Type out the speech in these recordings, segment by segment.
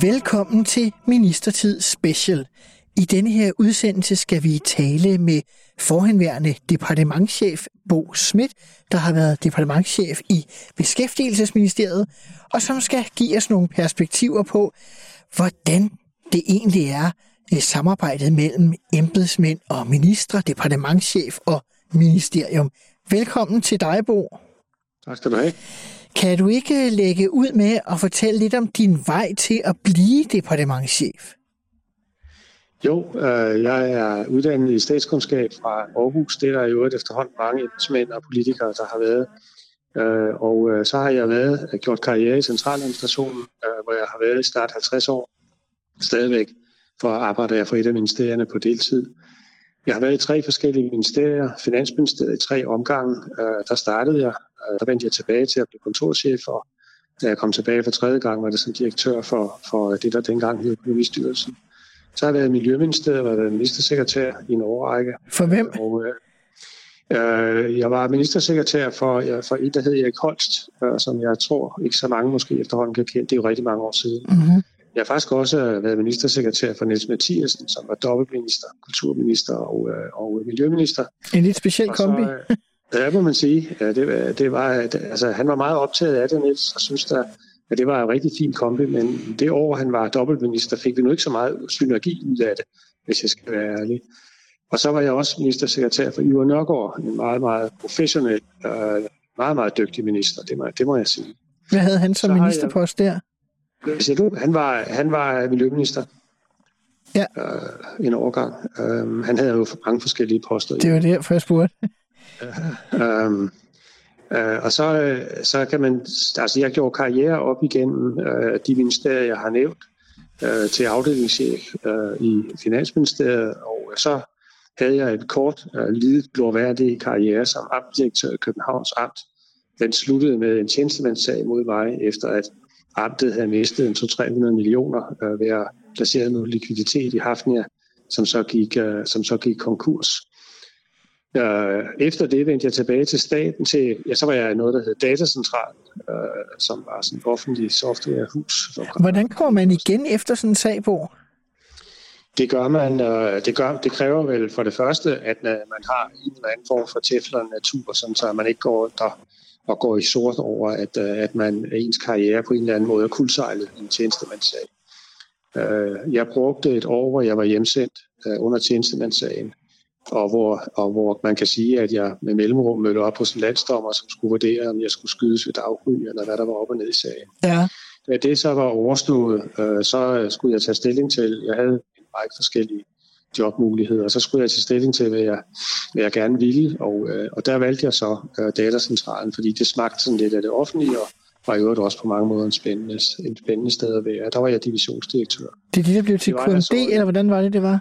Velkommen til Ministertid Special. I denne her udsendelse skal vi tale med forhenværende departementschef Bo Schmidt, der har været departementschef i Beskæftigelsesministeriet, og som skal give os nogle perspektiver på, hvordan det egentlig er øh, samarbejdet mellem embedsmænd og ministre, departementschef og ministerium. Velkommen til dig, Bo. Tak skal du have. Kan du ikke lægge ud med at fortælle lidt om din vej til at blive departementschef? Jo, øh, jeg er uddannet i statskundskab fra Aarhus. Det er der jo øvrigt efterhånden mange embedsmænd og politikere, der har været. Øh, og øh, så har jeg været, øh, gjort karriere i centraladministrationen, øh, hvor jeg har været i snart 50 år stadigvæk, for at arbejde for et af ministerierne på deltid. Jeg har været i tre forskellige ministerier, Finansministeriet i tre omgange. Øh, der startede jeg, øh, der vendte jeg tilbage til at blive kontorchef, og da jeg kom tilbage for tredje gang, var det som direktør for, for det, der dengang hed Økonomistyrelsen. Så har jeg været i Miljøministeriet, og været ministersekretær i en overrække. For hvem? Og, øh, jeg var ministersekretær for, ja, for et, der hed Erik Holst, øh, som jeg tror ikke så mange måske efterhånden kan kende. Det er jo rigtig mange år siden. Mm-hmm. Jeg har faktisk også været ministersekretær for Niels Mathiasen, som var dobbeltminister, kulturminister og, øh, og miljøminister. En lidt speciel Og så, kombi. øh, Ja, må man sige. Ja, det, var- det var, altså, han var meget optaget af det, Niels, og synes, der, at det var en rigtig fin kombi, men det år, han var dobbeltminister, fik vi nu ikke så meget synergi ud af det, hvis jeg skal være ærlig. Og så var jeg også ministersekretær for Ivar Nørgaard, en meget, meget professionel, øh, meget, meget dygtig minister, det må, det må jeg sige. Hvad havde han som ministerpost der? Du? Han var, han var miljøminister. Ja. Øh, en overgang. Øh, han havde jo mange forskellige poster. Det var derfor, jeg spurgte. Øhm, øh, og så, øh, så kan man, altså jeg gjorde karriere op igennem øh, de ministerier, jeg har nævnt, øh, til afdelingschef øh, i Finansministeriet, og så havde jeg et kort, øh, lidet glorværdig karriere som amtdirektør i Københavns Amt. Den sluttede med en tjenestemandssag mod mig, efter at amtet havde mistet en 200-300 millioner øh, ved at placere noget likviditet i Hafnia, som så gik, øh, som så gik konkurs. Øh, efter det vendte jeg tilbage til staten, til, ja, så var jeg i noget, der hed Datacentral, øh, som var sådan et offentligt softwarehus. for- Hvordan kommer man igen efter sådan en sag, Bo? Det gør man, øh, det, gør, det kræver vel for det første, at øh, man har en eller anden form for teflon natur, sådan så man ikke går rundt og, går i sort over, at, øh, at man ens karriere på en eller anden måde er kuldsejlet i en tjenestemandssag. Øh, jeg brugte et år, hvor jeg var hjemsendt øh, under tjenestemandssagen, og hvor, og hvor man kan sige, at jeg med mellemrum mødte op hos en landsdommer, som skulle vurdere, om jeg skulle skydes ved daggry, eller hvad der var op og ned i sagen. Ja. Da det så var overstået, øh, så øh, skulle jeg tage stilling til, jeg havde en række forskellige jobmuligheder, og så skulle jeg tage stilling til, hvad jeg, hvad jeg gerne ville, og, øh, og der valgte jeg så øh, datacentralen, fordi det smagte sådan lidt af det offentlige, og var i øvrigt også på mange måder en spændende, en spændende sted at være. Der var jeg divisionsdirektør. Det er det, der blev til KMD, så. eller hvordan var det, det var?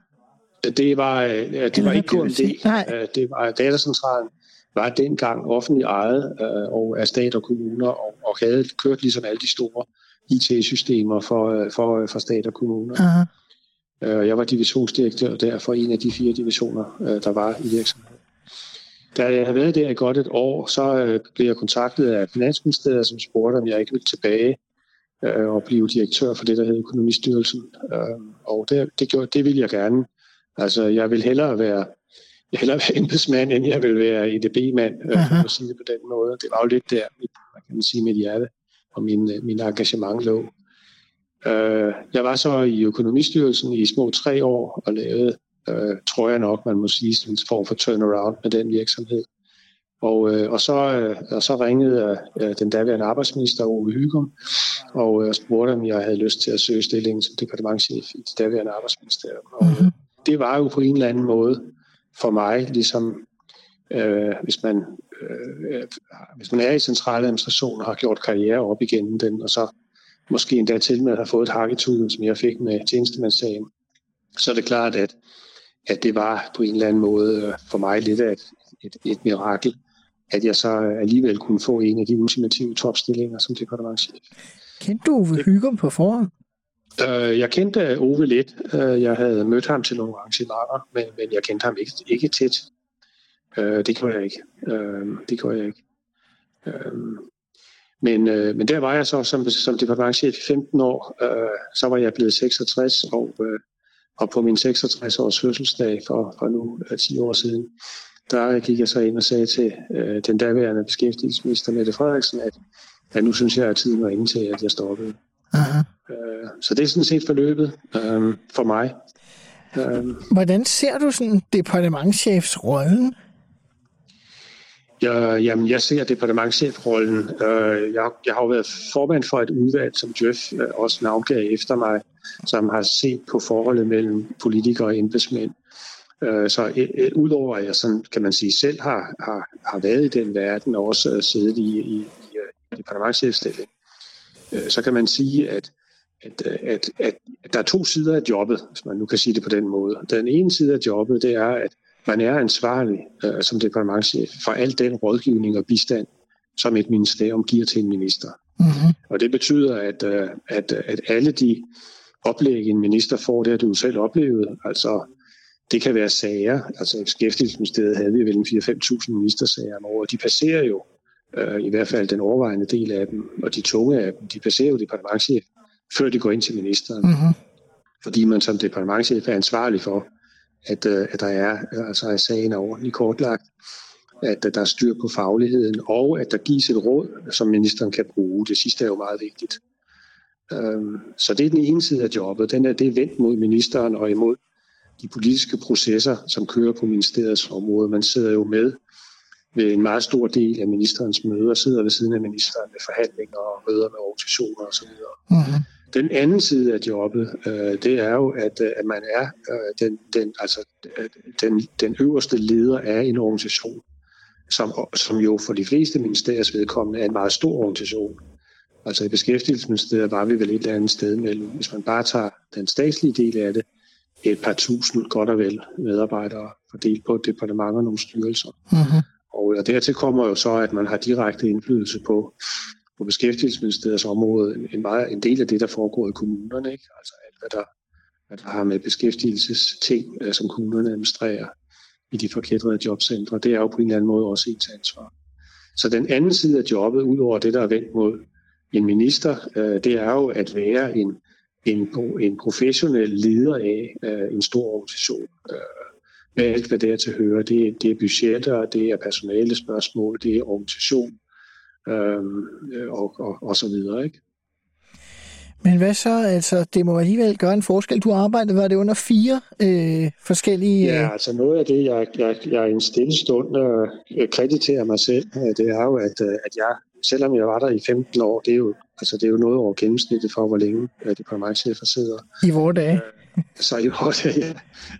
Det var, øh, det Eller var ikke? KMD, Nej. Øh, det var datacentralen, var dengang offentlig ejet øh, og af stat og kommuner, og, og havde kørt ligesom alle de store IT-systemer for, øh, for, for stat og kommuner. Aha. Øh, Jeg var divisionsdirektør der for en af de fire divisioner, øh, der var i virksomheden. Da jeg havde været der i godt et år, så øh, blev jeg kontaktet af Finansministeriet, som spurgte, om jeg ikke ville tilbage og blive direktør for det, der hed Økonomistyrelsen. Og det, det, gjorde, det ville jeg gerne. Altså, jeg vil hellere være, jeg hellere være embedsmand, end jeg vil være EDB-mand, for Aha. at sige det på den måde. Det var jo lidt der, kan man sige, mit hjerte og min, min engagement lå. Øh, jeg var så i Økonomistyrelsen i små tre år og lavede, øh, tror jeg nok, man må sige, en form for turnaround med den virksomhed. Og, øh, og, så, øh, og så ringede øh, den daværende arbejdsminister Ove Hygum og øh, spurgte, om jeg havde lyst til at søge stillingen som departementchef i det daværende arbejdsministerium. Og øh, Mhm. det var jo på en eller anden måde for mig, ligesom øh, hvis, man, øh, hvis man er i centraladministrationen og har gjort karriere op igennem den, og så måske endda til med at have fået et hakketud, som jeg fik med tjenestemandssagen, så er det klart, at, at det var på en eller anden måde øh, for mig lidt af et, et, et mirakel, at jeg så alligevel kunne få en af de ultimative topstillinger som departementchef. Kendte du Ove Hygum på forhånd? Øh, jeg kendte Ove lidt. Øh, jeg havde mødt ham til nogle arrangementer, men, men jeg kendte ham ikke, ikke tæt. Øh, det gjorde jeg ikke. Øh, det gjorde jeg ikke. Øh, men, øh, men der var jeg så som, som departementchef i 15 år. Øh, så var jeg blevet 66, og, øh, og på min 66-års fødselsdag for, for nu øh, 10 år siden, der gik jeg så ind og sagde til øh, den daværende beskæftigelsesminister Mette Frederiksen, at, at nu synes jeg, at tiden var inde til, at jeg stoppede. Aha. Øh, så det er sådan set forløbet øh, for mig. Øh, Hvordan ser du sådan departementchefs rollen? Jeg, jamen, jeg ser departementchefrollen. Øh, jeg, jeg har jo været formand for et udvalg, som Jeff øh, også navngav efter mig, som har set på forholdet mellem politikere og embedsmænd. Øh, så øh, øh, udover at jeg sådan, kan man sige, selv har, har, har været i den verden og også øh, siddet i, i, i i departementchefstilling, øh, så kan man sige, at, at, at, at, at der er to sider af jobbet, hvis man nu kan sige det på den måde. Den ene side af jobbet, det er, at man er ansvarlig øh, som departementchef for al den rådgivning og bistand, som et ministerium giver til en minister. Mm-hmm. Og det betyder, at, øh, at, at alle de oplæg, en minister får, det har du selv oplevet. Altså, det kan være sager. Altså i beskæftigelsesministeriet havde vi vel en 4-5.000 ministersager om året. De passerer jo øh, i hvert fald den overvejende del af dem, og de tunge af dem, de passerer jo departementchef, før de går ind til ministeren. Mm-hmm. Fordi man som departementchef er ansvarlig for, at, øh, at der er, altså at sagen er ordentligt kortlagt, at øh, der er styr på fagligheden, og at der gives et råd, som ministeren kan bruge. Det sidste er jo meget vigtigt. Øhm, så det er den ene side af jobbet. Den er, det er vendt mod ministeren og imod de politiske processer, som kører på ministeriets område. Man sidder jo med ved en meget stor del af ministerens møder, sidder ved siden af ministeren ved forhandlinger og møder med organisationer osv. Mm-hmm. Den anden side af jobbet, øh, det er jo, at, øh, at man er øh, den, den, altså, øh, den, den øverste leder af en organisation, som, som jo for de fleste ministeriers vedkommende er en meget stor organisation. Altså i beskæftigelsesministeriet var vi vel et eller andet sted mellem, hvis man bare tager den statslige del af det, et par tusind godt og vel medarbejdere fordelt på departementer og nogle styrelser. Mm-hmm. Og, og dertil kommer jo så, at man har direkte indflydelse på, på beskæftigelsesministeriets område en, en, meget, en del af det, der foregår i kommunerne. Ikke? Altså alt, hvad der, hvad der har med beskæftigelsesting, øh, som kommunerne administrerer i de forkædrede jobcentre, det er jo på en eller anden måde også ens ansvar. Så den anden side af jobbet, udover det, der er vendt mod en minister, øh, det er jo at være en, en, en professionel leder af øh, en stor organisation. Øh, med alt, hvad det er til at høre. Det, det er budgetter, det er personale spørgsmål, det er organisation øhm, og, og, og så videre. Ikke? Men hvad så? Altså, det må alligevel gøre en forskel. Du arbejdede, var det under fire øh, forskellige... Ja, altså noget af det, jeg, jeg, jeg en stille stund øh, krediterer mig selv, øh, det er jo, at, øh, at jeg, selvom jeg var der i 15 år, det er jo, altså, det er jo noget over gennemsnittet for, hvor længe øh, departementchefer sidder. I vores dage. Så i vores dage, ja.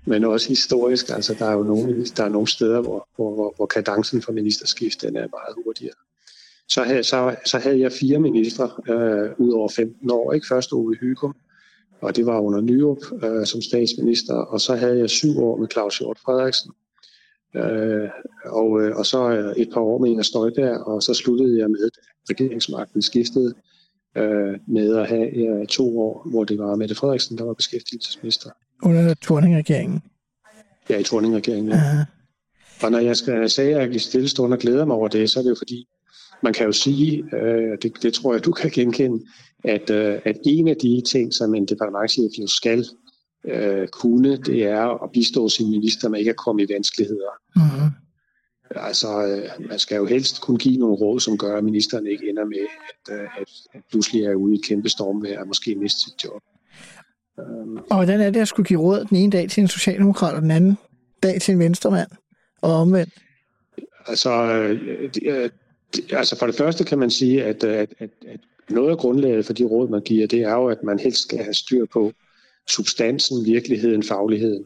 Men også historisk, altså der er jo nogle, der er nogle steder, hvor, hvor, hvor, hvor kadencen for ministerskift den er meget hurtigere så havde, så, så havde jeg fire ministre øh, ud over 15 år. Ikke? Først Ove Hygum, og det var under Nyrup øh, som statsminister, og så havde jeg syv år med Claus Hjort Frederiksen. Øh, og, øh, og så et par år med Inger Støjberg, og så sluttede jeg med, at regeringsmagten skiftede øh, med at have øh, to år, hvor det var Mette Frederiksen, der var beskæftigelsesminister. Under Thorning-regeringen? Ja, i Thorning-regeringen, ja. Aha. Og når jeg skal sige, at jeg i stille og glæder mig over det, så er det jo fordi, man kan jo sige, øh, det, det tror jeg, du kan genkende, at, øh, at en af de ting, som en departementchef jo skal øh, kunne, det er at bistå sin minister med ikke at komme i vanskeligheder. Mm-hmm. Altså, øh, man skal jo helst kunne give nogle råd, som gør, at ministeren ikke ender med, at, øh, at, at pludselig er ude i et kæmpe stormvejr og måske miste sit job. Um, og hvordan er det at skulle give råd den ene dag til en socialdemokrat, og den anden dag til en venstremand, og omvendt? Altså, øh, det, altså for det første kan man sige, at, øh, at, at, at noget af grundlaget for de råd, man giver, det er jo, at man helst skal have styr på substansen, virkeligheden, fagligheden.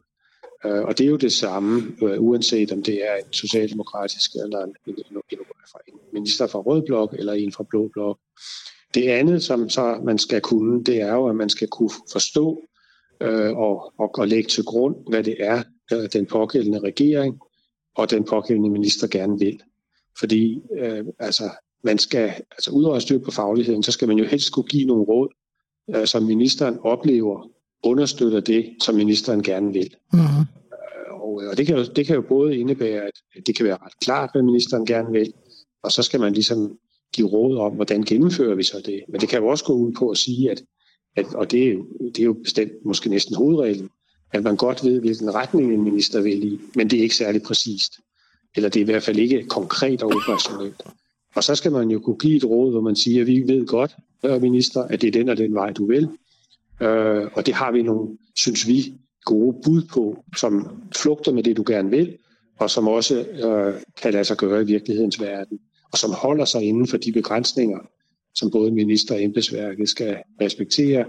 Øh, og det er jo det samme, øh, uanset om det er en socialdemokratisk eller en, en, en, en minister fra Rød Blok eller en fra Blå Blok. Det andet, som så man skal kunne, det er jo, at man skal kunne forstå øh, og, og, og lægge til grund, hvad det er, øh, den pågældende regering og den pågældende minister gerne vil. Fordi øh, altså, man skal, altså udover at på fagligheden, så skal man jo helst kunne give nogle råd, øh, som ministeren oplever, understøtter det, som ministeren gerne vil. Mm-hmm. Og, og det, kan jo, det kan jo både indebære, at det kan være ret klart, hvad ministeren gerne vil, og så skal man ligesom give råd om, hvordan gennemfører vi så det. Men det kan jo også gå ud på at sige, at, at og det er, jo, det er jo bestemt måske næsten hovedreglen, at man godt ved, hvilken retning en minister vil i, men det er ikke særlig præcist. Eller det er i hvert fald ikke konkret og operationelt. Og så skal man jo kunne give et råd, hvor man siger, at vi ved godt, øh, minister, at det er den og den vej, du vil. Øh, og det har vi nogle, synes vi, gode bud på, som flugter med det, du gerne vil, og som også øh, kan lade sig gøre i virkelighedens verden, og som holder sig inden for de begrænsninger, som både minister og embedsværket skal respektere,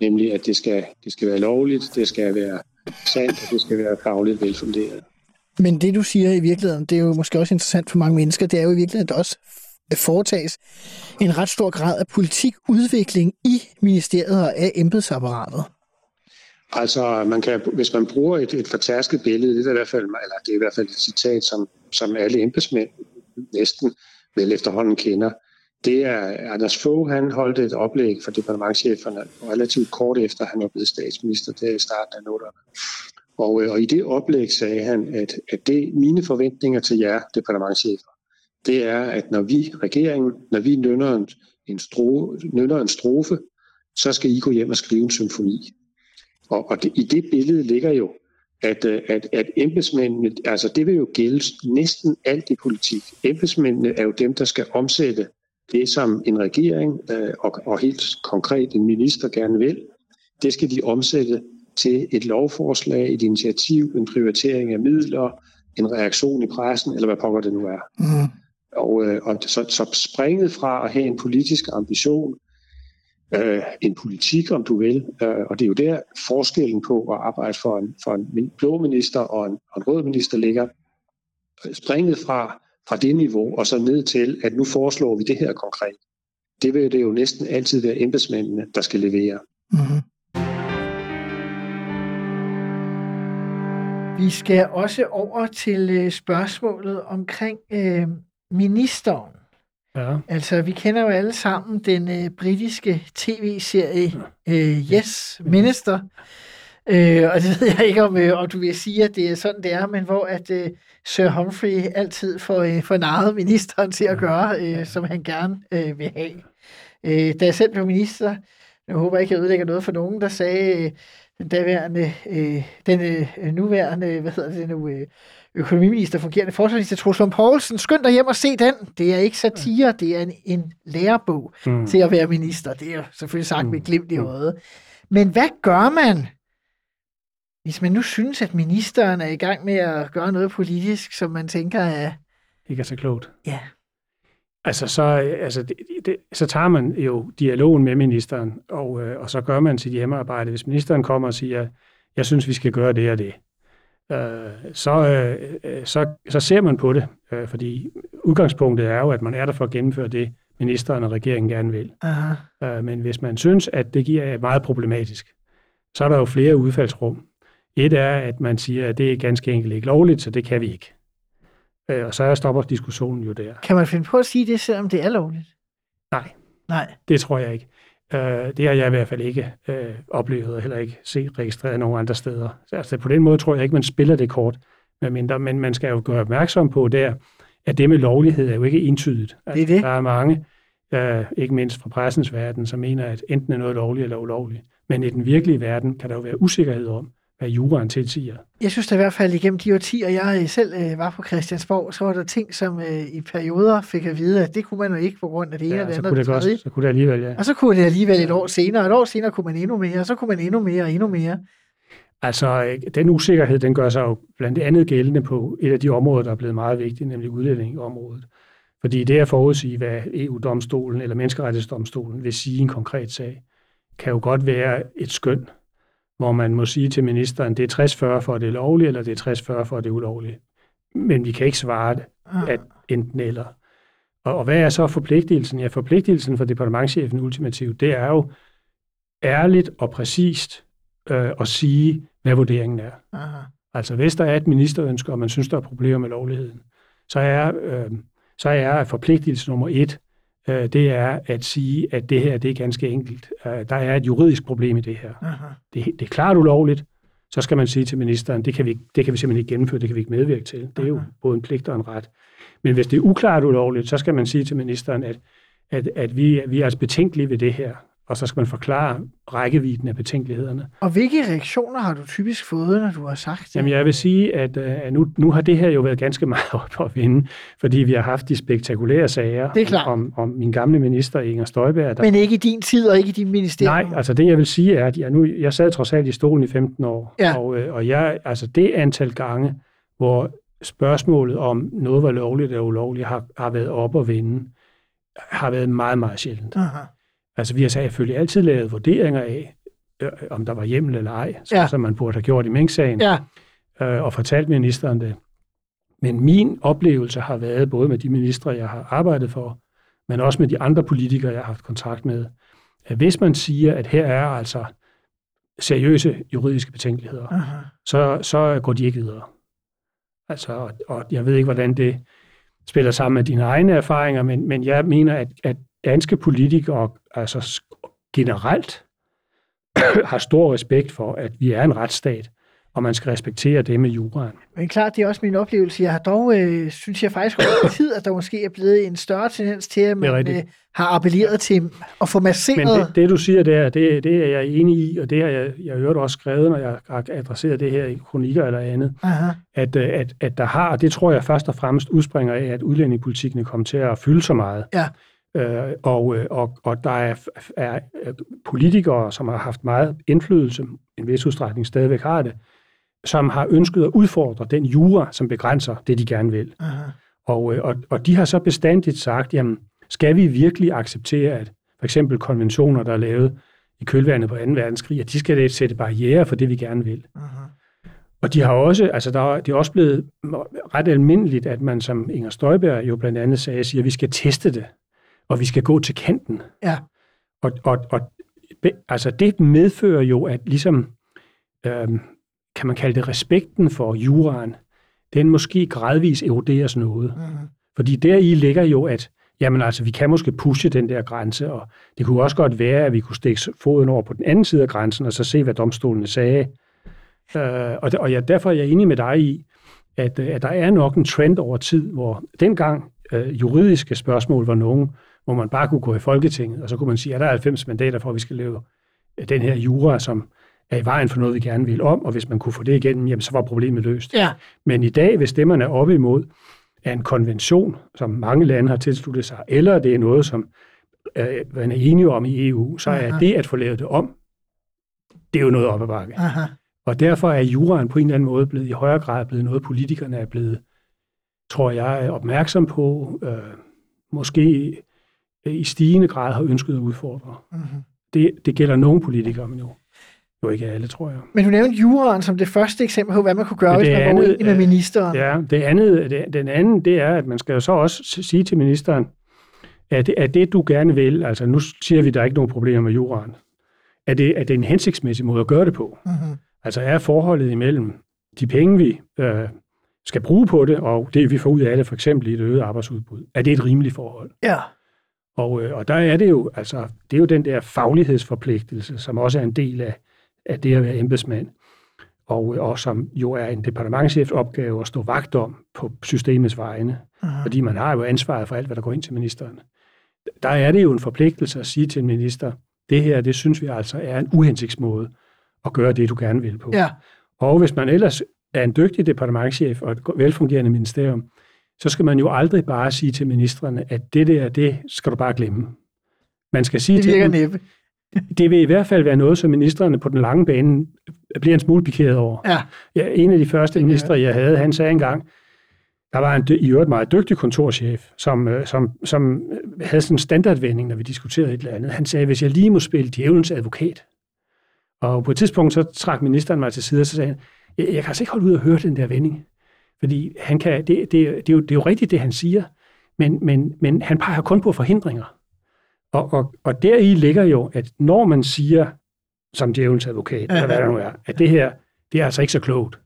nemlig at det skal, det skal være lovligt, det skal være sandt, og det skal være fagligt velfunderet. Men det, du siger i virkeligheden, det er jo måske også interessant for mange mennesker, det er jo i virkeligheden, at der også foretages en ret stor grad af politikudvikling i ministeriet og af embedsapparatet. Altså, man kan, hvis man bruger et, et fortærsket billede, det er, i hvert fald, eller det er i hvert fald et citat, som, som alle embedsmænd næsten vel efterhånden kender. Det er Anders Fogh, han holdt et oplæg for departementcheferne relativt kort efter, han var blevet statsminister, det er i starten af nullerne. Og, øh, og i det oplæg sagde han, at, at det mine forventninger til jer, departementchefer, det er, at når vi, regeringen, når vi nynner en, en, strofe, nynner en strofe, så skal I gå hjem og skrive en symfoni. Og, og det, i det billede ligger jo, at, øh, at, at embedsmændene, altså det vil jo gælde næsten alt i politik. Embedsmændene er jo dem, der skal omsætte det, som en regering øh, og, og helt konkret en minister gerne vil. Det skal de omsætte til et lovforslag, et initiativ, en prioritering af midler, en reaktion i pressen, eller hvad pokker det nu er. Mm. Og, øh, og så, så springet fra at have en politisk ambition øh, en politik, om du vil. Øh, og det er jo der forskellen på at arbejde for en, for en blå minister og en, og en rød minister ligger. Springet fra, fra det niveau og så ned til, at nu foreslår vi det her konkret. Det vil det jo næsten altid være embedsmændene, der skal levere. Mm-hmm. Vi skal også over til øh, spørgsmålet omkring øh, ministeren. Ja. Altså, vi kender jo alle sammen den øh, britiske tv-serie øh, Yes, Minister. Øh, og det ved jeg ikke, om, øh, om du vil sige, at det er sådan, det er, men hvor at øh, Sir Humphrey altid får, øh, får narret ministeren til at gøre, øh, som han gerne øh, vil have. Øh, da jeg selv blev minister, jeg håber ikke, jeg ødelægger noget for nogen, der sagde den daværende, øh, den øh, nuværende, hvad hedder det nu, øh, økonomiminister, fungerende forsvarsminister Troels Lund Poulsen. Skynd dig hjem og se den. Det er ikke satire, det er en, en lærebog mm. til at være minister. Det er jo selvfølgelig sagt med mm. glimt i mm. øjet. Men hvad gør man, hvis man nu synes, at ministeren er i gang med at gøre noget politisk, som man tænker er... Ikke er så klogt. Ja. Altså, så, altså det, det, så tager man jo dialogen med ministeren, og, øh, og så gør man sit hjemmearbejde. Hvis ministeren kommer og siger, jeg synes, vi skal gøre det og det, øh, så, øh, så, så ser man på det, øh, fordi udgangspunktet er jo, at man er der for at gennemføre det, ministeren og regeringen gerne vil. Aha. Øh, men hvis man synes, at det giver meget problematisk, så er der jo flere udfaldsrum. Et er, at man siger, at det er ganske enkelt ikke lovligt, så det kan vi ikke. Øh, og så stopper diskussionen jo der. Kan man finde på at sige det, selvom det er lovligt? Nej. Nej. Det tror jeg ikke. Øh, det har jeg i hvert fald ikke øh, oplevet, og heller ikke set registreret nogen andre steder. Så altså, på den måde tror jeg ikke, man spiller det kort, med mindre, men man skal jo gøre opmærksom på der, at det med lovlighed er jo ikke entydigt. Altså, det er det. Der er mange, øh, ikke mindst fra pressens verden, som mener, at enten er noget lovligt eller ulovligt. Men i den virkelige verden kan der jo være usikkerhed om, hvad juraen tilsiger. Jeg synes da i hvert fald igennem de årtier, jeg selv øh, var på Christiansborg, så var der ting, som øh, i perioder fik at vide, at det kunne man jo ikke på grund af det ene ja, eller det andet. Kunne det godt, så kunne det alligevel, ja. Og så kunne det alligevel et år senere. Et år senere kunne man endnu mere, og så kunne man endnu mere og endnu mere. Altså, øh, den usikkerhed, den gør sig jo blandt andet gældende på et af de områder, der er blevet meget vigtige, nemlig udlændingområdet. Fordi det at forudsige, hvad EU-domstolen eller menneskerettighedsdomstolen vil sige i en konkret sag, kan jo godt være et skøn, hvor man må sige til ministeren, det er 60-40 for, at det er lovligt, eller det er 60-40 for, at det er ulovligt. Men vi kan ikke svare det, ah. at enten eller. Og, og hvad er så forpligtelsen? Ja, forpligtelsen for departementchefen ultimativt, det er jo ærligt og præcist øh, at sige, hvad vurderingen er. Aha. Altså hvis der er et ministerønske, og man synes, der er problemer med lovligheden, så er, øh, så er forpligtelse nummer et, øh, det er at sige, at det her det er ganske enkelt. Øh, der er et juridisk problem i det her. Aha. Det, det er klart ulovligt. Så skal man sige til ministeren, det kan, vi, det kan vi simpelthen ikke gennemføre, det kan vi ikke medvirke til. Det er jo både en pligt og en ret. Men hvis det er uklart ulovligt, så skal man sige til ministeren, at, at, at vi, vi er altså betænkelige ved det her. Og så skal man forklare rækkevidden af betænkelighederne. Og hvilke reaktioner har du typisk fået, når du har sagt det? Jamen, jeg vil sige, at øh, nu, nu har det her jo været ganske meget op at vinde, fordi vi har haft de spektakulære sager Det er om, om min gamle minister Inger Støjberg. Der, Men ikke i din tid og ikke i din ministerium? nej, altså det jeg vil sige er, at jeg, nu, jeg sad trods alt i stolen i 15 år, Ja. og, øh, og jeg, altså det antal gange, hvor spørgsmålet om noget var lovligt eller ulovligt har, har været op at vinde, har været meget, meget sjældent. Aha. Altså vi har selvfølgelig altid lavet vurderinger af, øh, om der var hjemmel eller ej, så, Ja. som man burde have gjort i Mink-sagen. Ja, øh, og fortalt ministeren det. Men min oplevelse har været, både med de ministre, jeg har arbejdet for, men også med de andre politikere, jeg har haft kontakt med, at hvis man siger, at her er altså seriøse juridiske betænkeligheder, aha. så, så går de ikke videre. Altså, og- og jeg ved ikke, hvordan det spiller sammen med dine egne erfaringer, men, men jeg mener, at, at danske politikere altså generelt har stor respekt for, at vi er en retsstat, og man skal respektere det med juraen. Men klart, det er også min oplevelse. Jeg har dog, øh, synes jeg faktisk over tid, at der måske er blevet en større tendens til, at man øh, har appelleret til at få Men masseret. det, det du siger der, det, det er jeg enig i, og det har jeg, jeg hørt også skrevet, når jeg har adresseret det her i kronikker eller andet, Aha. at, øh, at, at der har, og det tror jeg først og fremmest udspringer af, at udlændingepolitikken er kommet til at fylde så meget. Ja. Øh, og, øh, og, og der er, er politikere, som har haft meget indflydelse, en vis udstrækning stadigvæk har det, som har ønsket at udfordre den jura, som begrænser det, de gerne vil. Aha. Og, øh, og, og de har så bestandigt sagt, jamen, skal vi virkelig acceptere, at for eksempel konventioner, der er lavet i kølvandet på 2. verdenskrig, at de skal sætte barriere for det, vi gerne vil. Aha. Og de har også, altså der, er- det er også blevet ret almindeligt, at man som Inger Støjberg jo blandt andet sagde, siger, at vi skal teste det, og vi skal gå til kanten. Ja. Og, og, og altså det medfører jo, at ligesom, øhm, kan man kalde det respekten for juraen, den måske gradvis eroderes noget. Mhm. Fordi deri ligger jo, at jamen altså, vi kan måske pushe den der grænse, og det kunne også godt være, at vi kunne stikke foden over på den anden side af grænsen, og så se, hvad domstolene sagde. Øh, og, og jeg, derfor er jeg enig med dig i, at, øh, at der er nok en trend over tid, hvor dengang øh, juridiske spørgsmål var nogen, hvor man bare kunne gå i Folketinget, og så kunne man sige, at der er 90 mandater for, at vi skal lave øh, den her jura, som er i vejen for noget, vi gerne vil om, og hvis man kunne få det igennem, jamen, så var problemet løst. Ja, Men i dag, hvis man er oppe imod, er en konvention, som mange lande har tilsluttet sig, eller det er noget, som øh, man er enige om i EU, så er Aha. det at få lavet det om, det er jo noget op ad bakke. aha. Og derfor er juraen på en eller anden måde blevet i højere grad blevet noget, politikerne er blevet, tror jeg, opmærksom på, øh, måske i stigende grad har ønsket at udfordre. Mhm. Det, det gælder nogle politikere, men jo, jo ikke alle, tror jeg. Men du nævnte juraen som det første eksempel på, hvad man kunne gøre, hvis det man var uenig med øh, ministeren. Ja, det andet, det, den anden, det er, at man skal jo så også sige til ministeren, at, at det, du gerne vil, altså nu siger vi, at der er ikke nogen problemer med juraen, er det, er det en hensigtsmæssig måde at gøre det på? Mhm. Altså er forholdet imellem de penge, vi øh, skal bruge på det, og det, vi får ud af det, for eksempel i et øget arbejdsudbud, er det et rimeligt forhold? Ja, Og, øh, og der er det jo, altså, det er jo den der faglighedsforpligtelse, som også er en del af, af det at være embedsmand, og, øh, og som jo er en departementchefs opgave at stå vagt om på systemets vegne, Aha. fordi man har jo ansvaret for alt, hvad der går ind til ministeren. Der er det jo en forpligtelse at sige til en minister, det her, det synes vi altså er en uhensigtsmåde at gøre det, du gerne vil på. ja. Og hvis man ellers er en dygtig departementchef og et velfungerende ministerium, så skal man jo aldrig bare sige til ministerne, at det der, det skal du bare glemme. Man skal sige Det til dem, næppe. det vil i hvert fald være noget, som ministerne på den lange bane bliver en smule pikeret over. Ja, Ja, en af de første ministre, jeg havde, han sagde engang, der var en i øvrigt meget dygtig kontorchef, som, øh, som, som øh, havde sådan en standardvending, når vi diskuterede et eller andet. Han sagde, hvis jeg lige må spille djævelens advokat. Og på et tidspunkt, så trak ministeren mig til side, og så sagde han, jeg, jeg kan altså ikke holde ud og høre den der vending. Fordi han kan, det, det, det, er jo, det er jo rigtigt, det han siger, Men, men, men han peger kun på forhindringer. Og, og, og deri ligger jo, at når man siger, som djævelens advokat, eller hvad der nu er, at det her, det er altså ikke så klogt,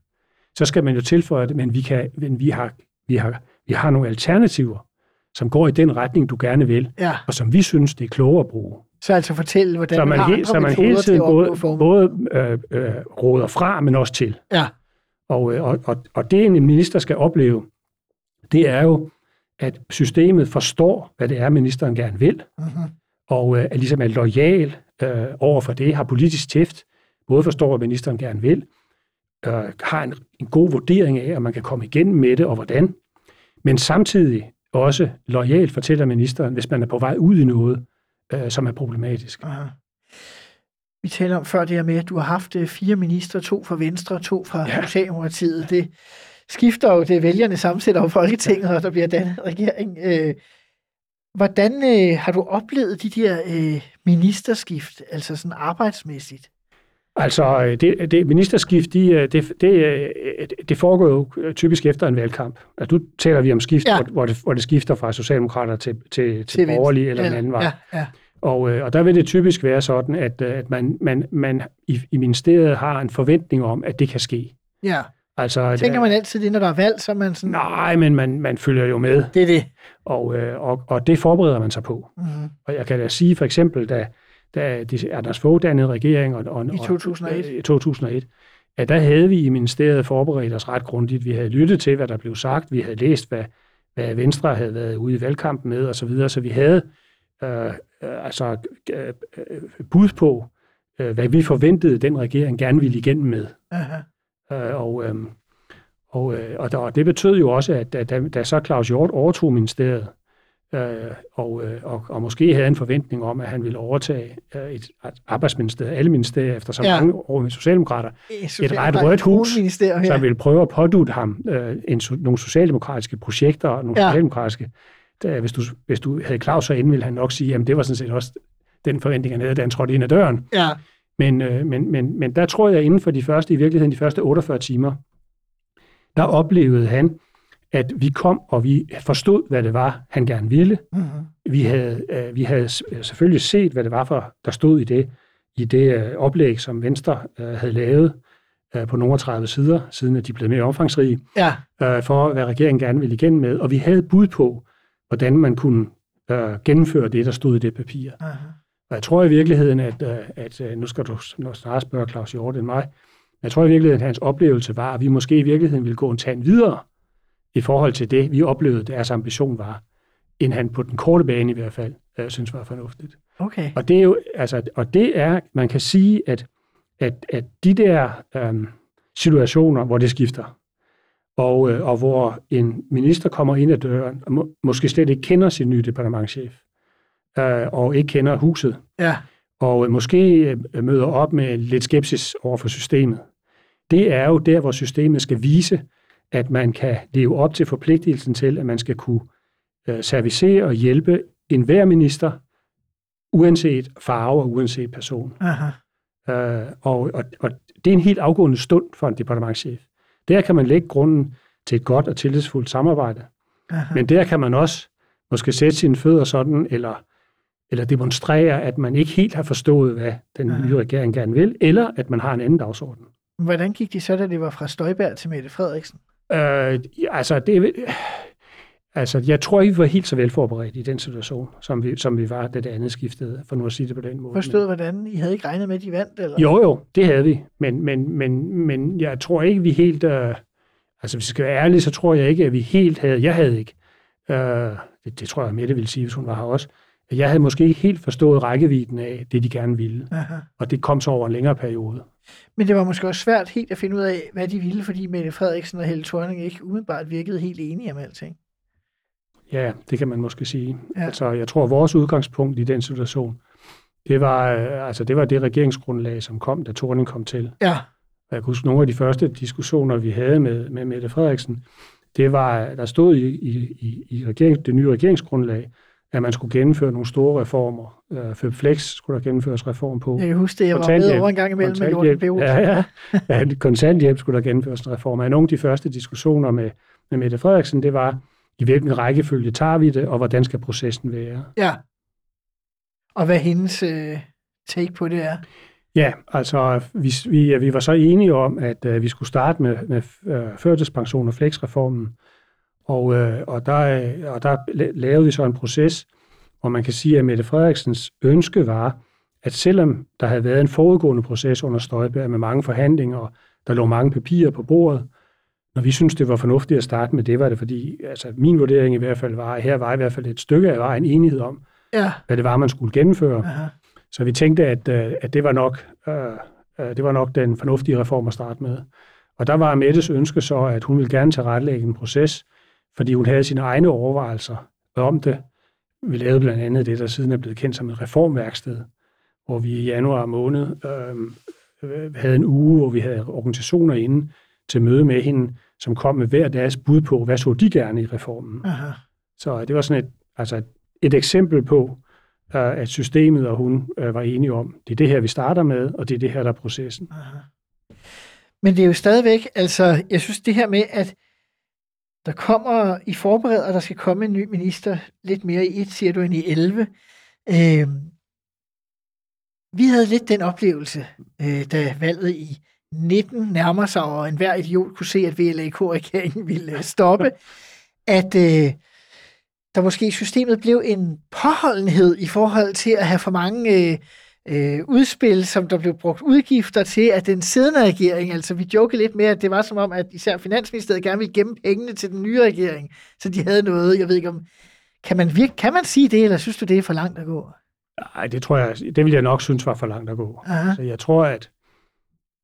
så skal man jo tilføje det, men vi, kan, men vi, har, vi, har, vi har nogle alternativer, som går i den retning, du gerne vil, Ja, og som vi synes, det er klogere at bruge. så altså fortælle, hvordan Så man, har he, andre så man hele tiden både, både øh, øh, råder fra, men også til. Ja, Og, øh, og, og, og det, en minister skal opleve, det er jo, at systemet forstår, hvad det er, ministeren gerne vil, mm-hmm. og øh, er ligesom er lojal øh, over for det, har politisk tæft, både forstår, hvad ministeren gerne vil, øh, har en, en god vurdering af, at man kan komme igennem med det, og hvordan, men samtidig også lojalt fortæller ministeren, hvis man er på vej ud i noget, øh, som er problematisk. Aha. Vi taler om før det her med, at du har haft øh, fire ministre, to fra Venstre, to fra ja. Ja. Socialdemokratiet. Det skifter jo, det vælgerne sammensætter jo Folketinget, og der bliver dannet regering. Øh, hvordan øh, har du oplevet de der øh, ministerskift, altså sådan arbejdsmæssigt? Altså, det, det ministerskift, de, det, det, det foregår jo typisk efter en valgkamp. Altså, nu taler vi om skift, Ja. ja. hvor, hvor, det, hvor det skifter fra socialdemokrater til, til, til, til borgerlige eller den anden vej. Ja, ja. Og, øh, og der vil det typisk være sådan, at, øh, at man, man, man i, i ministeriet har en forventning om, at det kan ske. ja. Altså, Tænker der- man altid det, når der er valg, så er man sådan, Nej, men man, man følger jo med, det er det. og, øh, og, og det forbereder man sig på. Mm-hmm. Og jeg kan da sige for eksempel, da, da de, Anders Fogh dannede regering, og, og, I 2001. Og, i 2001, at der havde vi i ministeriet forberedt os ret grundigt. Vi havde lyttet til, hvad der blev sagt. Vi havde læst, hvad, hvad Venstre havde været ude i valgkampen med, og så videre. Så vi havde øh, øh, altså øh, øh, bud på, øh, hvad vi forventede, den regering gerne ville igennem med. Aha. Øh, og, øh, og, øh, og, der, og det betød jo også, at da, da, da så Claus Hjort overtog ministeriet, øh, og, øh, og, og måske havde en forventning om, at han ville overtage øh, et, et arbejdsministerium, alle ministerier efter så Ja. mange år med Socialdemokrater, Et ret rødt hus, ja. han ville prøve at pådute ham øh, en, nogle socialdemokratiske projekter, og nogle ja. socialdemokratiske, der, hvis, du, hvis du havde Claus så inde, ville han nok sige, at det var sådan set også den forventning, han havde, da han trådte ind ad døren. ja. Men, øh, men, men, men der tror jeg, inden for de første, i virkeligheden de første 48 timer, der oplevede han, at vi kom, og vi forstod, hvad det var, han gerne ville. Mm-hmm. Vi havde, øh, vi havde s- selvfølgelig set, hvad det var, for, der stod i det, i det øh, oplæg, som Venstre øh, havde lavet øh, på nogle 30 sider, siden at de blev mere omfangsrige, Ja, øh, for hvad regeringen gerne ville igen med. Og vi havde bud på, hvordan man kunne øh, gennemføre det, der stod i det papir. aha. Og jeg tror i virkeligheden, at, øh, at øh, nu skal du nu snart spørge Claus Hjort end mig, jeg tror i virkeligheden, at hans oplevelse var, at vi måske i virkeligheden ville gå en tand videre i forhold til det, vi oplevede, deres ambition var, end han på den korte bane i hvert fald øh, synes var fornuftigt. okay. Og det er jo, altså, og det er, man kan sige, at, at, at de der øhm, situationer, hvor det skifter, og, øh, og hvor en minister kommer ind ad døren, og må, måske slet ikke kender sin nye departementchef, øh, og ikke kender huset, Ja, og øh, måske øh, møder op med lidt skepsis over for systemet. Det er jo der, hvor systemet skal vise, at man kan leve op til forpligtelsen til, at man skal kunne øh, servicere og hjælpe enhver minister, uanset farve og uanset person. aha. Øh, og, og, og det er en helt afgående stund for en departementchef. Der kan man lægge grunden til et godt og tillidsfuldt samarbejde. Aha. Men der kan man også måske sætte sine fødder sådan, eller, eller demonstrere, at man ikke helt har forstået, hvad den Aha. nye regering gerne vil, eller at man har en anden dagsorden. Hvordan gik de så, da det var fra Støjberg til Mette Frederiksen? Øh, altså, det, altså, jeg tror ikke, vi var helt så velforberedt i den situation, som vi, som vi var, da det andet skiftede, for nu at sige det på den måde. Forstået, hvordan? I havde ikke regnet med, at de vandt? Eller? Jo, jo, det havde vi, men, men, men, men jeg tror ikke, vi helt... Øh, altså, hvis vi skal være ærlige, så tror jeg ikke, at vi helt havde... Jeg havde ikke. Øh, det, det tror jeg, Mette ville sige, hvis hun var her også. Jeg havde måske ikke helt forstået rækkevidden af det, de gerne ville. Aha. Og det kom så over en længere periode. Men det var måske også svært helt at finde ud af, hvad de ville, fordi Mette Frederiksen og Helle Thorning ikke umiddelbart virkede helt enige om alting. Ja, det kan man måske sige. Ja. Altså, jeg tror, at vores udgangspunkt i den situation, det var, øh, altså, det var det regeringsgrundlag, som kom, da Thorning kom til. Ja, Og jeg kan huske nogle af de første diskussioner, vi havde med, med Mette Frederiksen, det var, der stod i, i, i, regering, det nye regeringsgrundlag, at man skulle gennemføre nogle store reformer. Øh, Føb Flex skulle der gennemføres reform på. jeg kan huske det, jeg var med over en gang imellem med Jordan. B. Ja, ja. ja, kontanthjælp skulle der gennemføres en reform. Og nogle af de første diskussioner med, med Mette Frederiksen, det var, i hvilken rækkefølge tager vi det, og hvordan skal processen være. Ja. Og hvad hendes øh, take på det er? Ja, altså vi, vi, vi var så enige om, at uh, vi skulle starte med, med uh, førtidspension og flexreformen, og, uh, og, der, og der lavede vi så en proces, hvor man kan sige, at Mette Frederiksens ønske var, at selvom der havde været en forudgående proces under Støjberg med mange forhandlinger, og der lå mange papirer på bordet, når vi synes det var fornuftigt at starte med det, var det fordi, altså min vurdering i hvert fald var, at her var i hvert fald et stykke af vejen enighed om, ja. hvad det var, man skulle gennemføre. Aha. Så vi tænkte, at, øh, at det, var nok, øh, det var nok den fornuftige reform at starte med. Og der var Mettes ønske så, at hun ville gerne tilrettelægge en proces, fordi hun havde sine egne overvejelser om det. Vi lavede blandt andet det, der siden er blevet kendt som et reformværksted, hvor vi i januar måned øh, havde en uge, hvor vi havde organisationer inde til møde med hende, som kom med hver deres bud på, hvad så de gerne i reformen. Aha. Så det var sådan et, altså et, et eksempel på, øh, at systemet og hun øh, var enige om, det er det her, vi starter med, og det er det her, der er processen. Aha. Men det er jo stadigvæk, altså, jeg synes det her med, at der kommer, i forbereder, der skal komme en ny minister, lidt mere i et, siger du, end i 11. Øh, vi havde lidt den oplevelse, øh, da valget i 19 nærmer sig, og enhver idiot kunne se, at VLAK-regeringen ville stoppe, at øh, der måske i systemet blev en påholdenhed i forhold til at have for mange øh, øh, udspil, som der blev brugt udgifter til, at den siddende regering, altså vi joker lidt med, at det var som om, at især Finansministeriet gerne ville gemme pengene til den nye regering, så de havde noget, jeg ved ikke om, kan man, virke, kan man sige det, eller synes du, det er for langt at gå? Nej, det tror jeg, det vil jeg nok synes var for langt at gå. Aha. Så jeg tror, at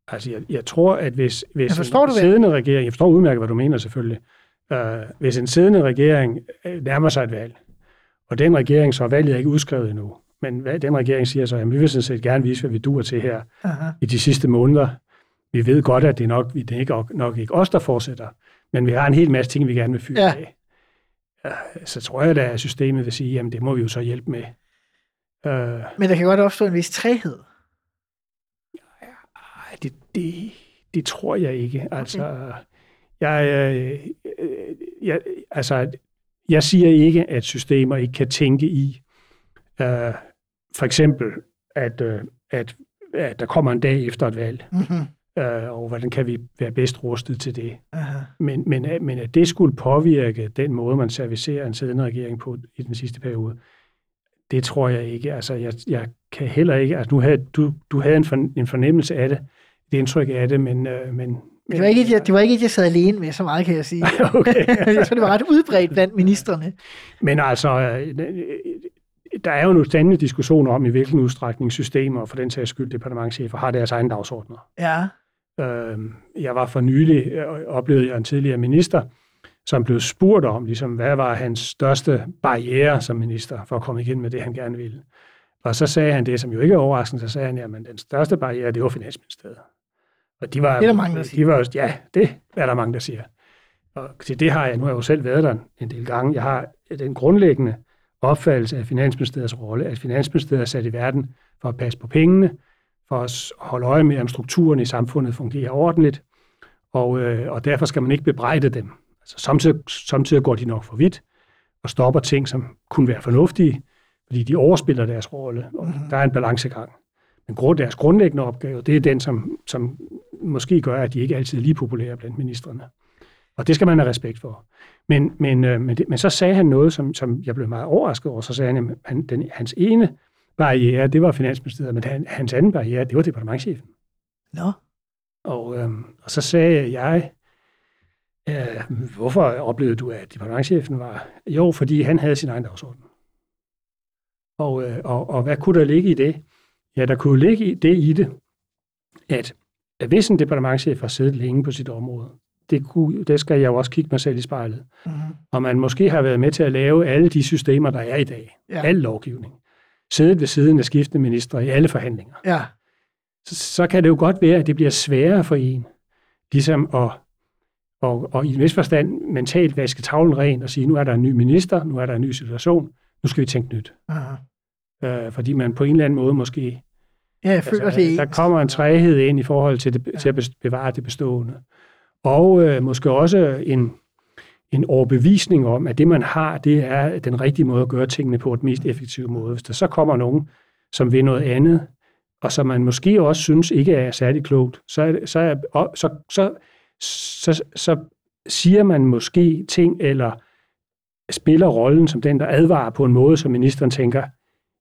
altså jeg, jeg tror, at hvis, hvis Jeg forstår en du, hvad- siddende regering, jeg forstår udmærket, hvad du mener selvfølgelig, uh, hvis en siddende regering øh, nærmer sig et valg, og den regering, så er valget ikke udskrevet endnu, men hvad, den regering siger så, at vi vil sådan set gerne vise, hvad vi duer til her Aha. i de sidste måneder. Vi ved godt, at det er nok, det er ikke, nok ikke os, der fortsætter, men vi har en hel masse ting, vi gerne vil fyre Ja. af. Uh, så tror jeg, at systemet vil sige, jamen det må vi jo så hjælpe med. Uh, Men der kan godt opstå en vis træhed. Det, det, det tror jeg ikke. Altså, jeg, øh, øh, jeg, altså, jeg siger ikke, at systemer ikke kan tænke i, øh, for eksempel, at, øh, at, at der kommer en dag efter et valg, Mm-hmm. øh, og hvordan kan vi være bedst rustet til det. Aha. Men, men, men at det skulle påvirke den måde, man servicerer en siddende regering på i den sidste periode, det tror jeg ikke. Altså, jeg, jeg kan heller ikke... Altså, nu havde, du, du havde en, for, en fornemmelse af det, et indtryk af det, men... Øh, men Det var, ikke, jeg, det var ikke et, jeg sad alene med, så meget kan jeg sige. okay. jeg tror, det var ret udbredt blandt ministerne. Men altså, øh, der er jo nu stændige diskussioner om, i hvilken udstrækning systemer, og for den sags skyld departementchefer, har deres egne dagsordner. Ja. Øh, jeg var for nylig, øh, oplevede jeg en tidligere minister, som blev spurgt om, ligesom, hvad var hans største barriere som minister for at komme igen med det, han gerne ville. Og så sagde han det, som jo ikke er overraskende, så sagde han, at den største barriere, det var Finansministeriet. Og de var, Det er der mange, der siger. De var, jo- ja, det er der mange, der siger. Og til det har jeg, nu har jeg jo selv været der en del gange, jeg har den grundlæggende opfattelse af Finansministeriets rolle, at Finansministeriet er sat i verden for at passe på pengene, for at holde øje med, om strukturen i samfundet fungerer ordentligt, og, øh, og derfor skal man ikke bebrejde dem. Altså, samtidig, samtidig går de nok for vidt, og stopper ting, som kunne være fornuftige, fordi de overspiller deres rolle, og mm-hmm. der er en balancegang. Men grund, deres grundlæggende opgave, det er den, som, som måske gør, at de ikke altid er lige populære blandt ministerne. Og det skal man have respekt for. Men, men, øh, men, det, men så sagde han noget, som, som jeg blev meget overrasket over. Så sagde han, at han, den, hans ene barriere, det var Finansministeriet, men han, hans anden barriere, det var departementchefen. Nå. Og, øhm, og så sagde jeg, øh, hvorfor oplevede du, at departementchefen var... Jo, fordi han havde sin egen dagsorden. Og, øh, og, og hvad kunne der ligge i det? Ja, der kunne ligge det i det, at, hvis en departementchef har siddet længe på sit område, det, kunne, det skal jeg jo også kigge mig selv i spejlet, Mm-hmm. og man måske har været med til at lave alle de systemer, der er i dag, Ja. ja. al lovgivning, siddet ved siden af skiftende ministre i alle forhandlinger, Ja. så, så kan det jo godt være, at det bliver sværere for en, ligesom at, og, og i en vis forstand mentalt vaske tavlen ren og sige, nu er der en ny minister, nu er der en ny situation, nu skal vi tænke nyt. Aha. Øh, fordi man på en eller anden måde måske, Ja, jeg føler altså, det der kommer en træhed ind i forhold til, det, til at bevare det bestående. Og øh, måske også en, en overbevisning om, at det, man har, det er den rigtige måde at gøre tingene på den mest effektive måde. Hvis der så kommer nogen, som vil noget andet, og som man måske også synes ikke er særlig klogt, så, er så, er, så, så, så, så, siger man måske ting, eller spiller rollen som den, der advarer på en måde, som ministeren tænker,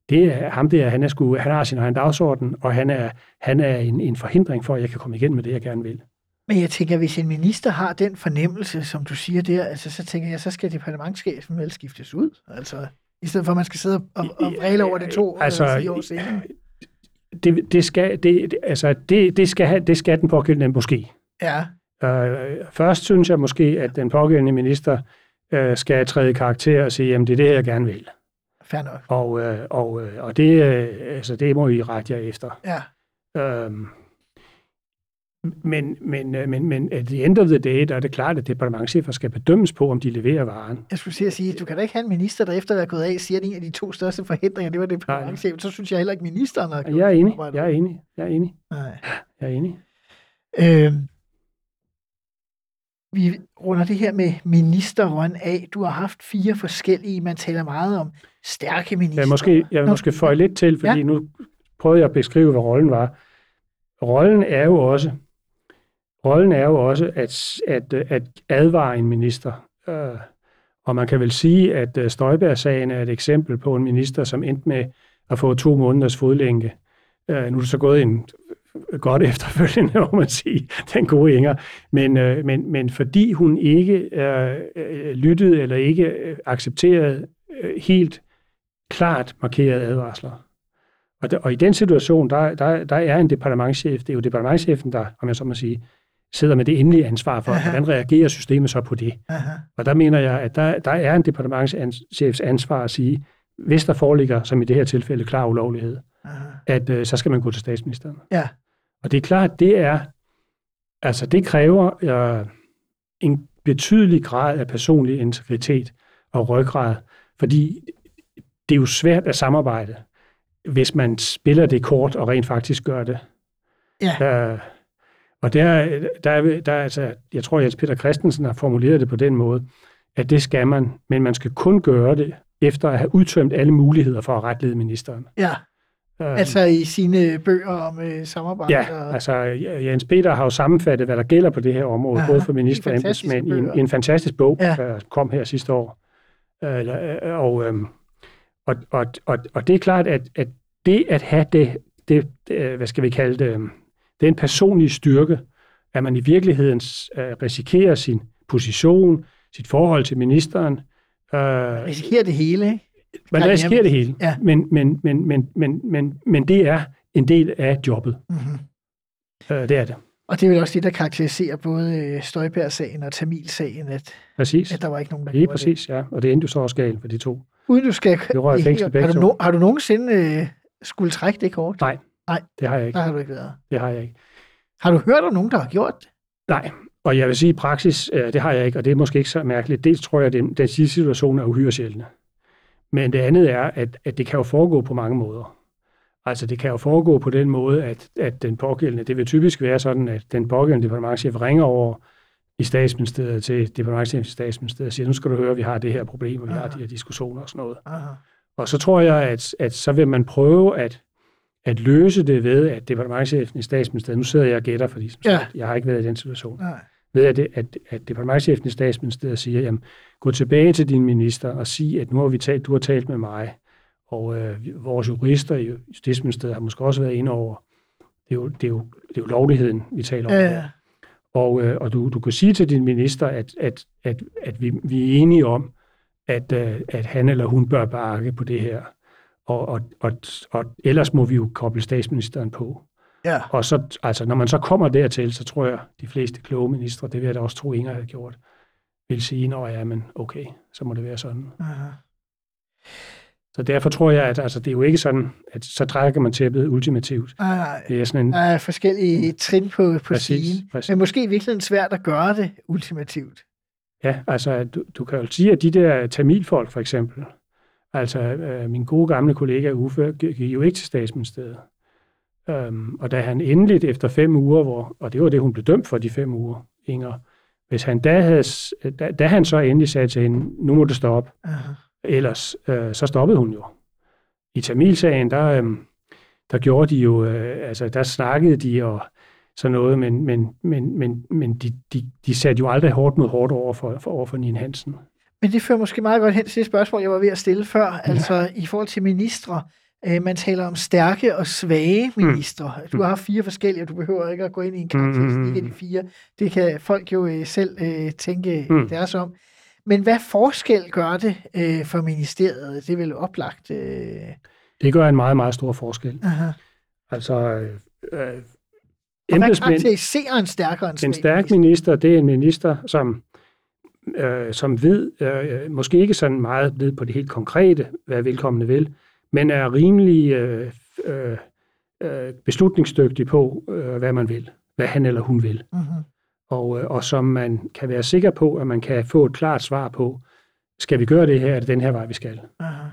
det er ham der, han, er sgu, han har sin egen dagsorden, og han er, han er en, en forhindring for, at jeg kan komme igen med det, jeg gerne vil. Men jeg tænker, hvis en minister har den fornemmelse, som du siger der, altså, så tænker jeg, så skal departementschefen vel skiftes ud. Altså, I stedet for, at man skal sidde og, og vrele over det to altså, år senere. Det, det, skal, det, altså, det, det, skal det skal den pågældende måske. Ja. Uh, først synes jeg måske, at den pågældende minister uh, skal træde i karakter og sige, at det er det, jeg gerne vil. Fair nok. Og, uh, og, uh, og det, uh, altså, det må I rette jer efter. Ja. Uh, men, men, øh, men, men at the end of the day, der er det klart, at departementchefer skal bedømmes på, om de leverer varen. Jeg skulle sige at sige, du kan da ikke have en minister, der efter at være gået af, siger, at en af de to største forhindringer, det var departementchefen. Så synes jeg heller ikke, ministeren har gjort Jeg er enig, jeg er enig, jeg er enig. Nej. Jeg er enig. Øh, vi runder det her med ministerrøn af. Du har haft fire forskellige, man taler meget om stærke minister. Ja, måske, jeg vil måske føje lidt til, fordi ja. nu prøvede jeg at beskrive, hvad rollen var. Rollen er jo også, rollen er jo også at, at, at advare en minister. Øh, og man kan vel sige, at øh, Støjberg-sagen er et eksempel på en minister, som endte med at få to måneders fodlænke. Øh, nu er det så gået en godt efterfølgende, må man sige, den gode Inger. Men, men, men fordi hun ikke øh, lyttede eller ikke accepterede helt klart markerede advarsler, og, der, og i den situation, der, der, der er en departementchef, det er jo departementchefen, der, om jeg så må sige, sidder med det endelige ansvar for, Aha. hvordan reagerer systemet så på det. Aha. Og der mener jeg, at der, der er en departementchefs ansvar at sige, hvis der foreligger, som i det her tilfælde, klar ulovlighed, Aha. at øh, så skal man gå til statsministeren. Ja. Og det er klart, det er, altså det kræver øh, en betydelig grad af personlig integritet og ryggrad, fordi det er jo svært at samarbejde, hvis man spiller det kort og rent faktisk gør det. Ja. Øh, og der, der, der altså, jeg tror, Jens Peter Christensen har formuleret det på den måde, at det skal man, men man skal kun gøre det, efter at have udtømt alle muligheder for at retlede ministeren. Ja, øh, altså i sine bøger om øh, samarbejde. Ja, og... altså Jens Peter har jo sammenfattet, hvad der gælder på det her område, Aha, både for minister og embedsmænd, i en, i en fantastisk bog, ja. der kom her sidste år. Øh, og, øh, og, og, og, og det er klart, at, at det at have det, det, det, hvad skal vi kalde det, den personlige styrke, at man i virkeligheden risikerer sin position, sit forhold til ministeren. Man risikerer det hele, ikke? Man risikerer det hele, ja. men, men, men, men, men, men, men det er en del af jobbet. Mm-hmm. Uh, det er det. Og det er vel også det, der karakteriserer både Støjberg-sagen og Tamil-sagen, at, præcis. at der var ikke nogen, der Lige præcis, det. ja. Og det endte jo så også galt for de to. Uden du skal... Det rører fængsel begge har, du no, har du nogensinde øh, skulle trække det kort? Nej, Nej, det har jeg ikke. Der har du ikke været. Det har jeg ikke. Har du hørt om nogen, der har gjort det? Nej, og jeg vil sige, at praksis, øh, det har jeg ikke, og det er måske ikke så mærkeligt. Dels tror jeg, at den, den sidste situation er uhyre sjældne. Men det andet er, at, at det kan jo foregå på mange måder. Altså det kan jo foregå på den måde, at, at den pågældende, det vil typisk være sådan, at den pågældende departementchef ringer over i statsministeriet til departementchefen i statsministeriet og siger, nu skal du høre, at vi har det her problem, og vi Aha. har de her diskussioner og sådan noget. Aha. Og så tror jeg, at, at så vil man prøve at at løse det ved, at departementchefen i statsministeriet, nu sidder jeg og gætter, fordi som ja. sagt, jeg har ikke været i den situation, Nej. Ved at, at, at departementchefen i statsministeriet siger, jamen, gå tilbage til din minister og sig, at nu har vi talt, du har talt med mig, og øh, vores jurister i Justitsministeriet har måske også været inde over, det er jo, det er jo, det er jo lovligheden, vi taler om. Ja, ja. Og, øh, og du, du kan sige til din minister, at, at, at, at vi, vi er enige om, at, øh, at han eller hun bør bakke på det her og, og, og, og ellers må vi jo koble statsministeren på. Ja. Og så, altså, når man så kommer dertil, så tror jeg, de fleste kloge ministre, det vil jeg da også tro, Inger havde gjort, vil sige, når ja, men okay, så må det være sådan. Aha. Så derfor tror jeg, at altså, det er jo ikke sådan, at så trækker man tæppet ultimativt. Nej, nej. Det er sådan en... Der er forskellige trin på, på præcis, stigen. Præcis. Men måske virkelig svært at gøre det ultimativt. Ja, altså du, du kan jo sige, at de der tamilfolk for eksempel, Altså, øh, min gode gamle kollega Uffe gik jo ikke til statsministeriet. Um, og da han endelig efter fem uger, hvor, og det var det, hun blev dømt for de fem uger, Inger, Hvis han da, havde, s- da, da han så endelig sagde til hende, nu må du stoppe, Aha. ellers øh, så stoppede hun jo. I Tamilsagen, der, øh, der gjorde de jo, øh, altså der snakkede de og sådan noget, men, men, men, men, men de, de, de satte jo aldrig hårdt mod hårdt over for, for, over for Nien Hansen. Men det fører måske meget godt hen til det spørgsmål, jeg var ved at stille før. Altså i forhold til ministre. Øh, man taler om stærke og svage ministre. Du har fire forskellige, og du behøver ikke at gå ind i en karakteristik af de fire. Det kan folk jo øh, selv øh, tænke Mm. deres om. Men hvad forskel gør det øh, for ministeriet? Det er vel oplagt. Øh, Det gør en meget, meget stor forskel. aha. Altså, øh, embedsmænd, karakteriserer en stærkere og en stærk minister, det er en minister, som, øh, som ved, øh, måske ikke sådan meget ved på det helt konkrete, hvad velkommende vil, men er rimelig øh, øh, øh, beslutningsdygtig på, øh, hvad man vil, hvad han eller hun vil. Mhm. Og, øh, og som man kan være sikker på, at man kan få et klart svar på, skal vi gøre det her, er det den her vej, vi skal. Aha.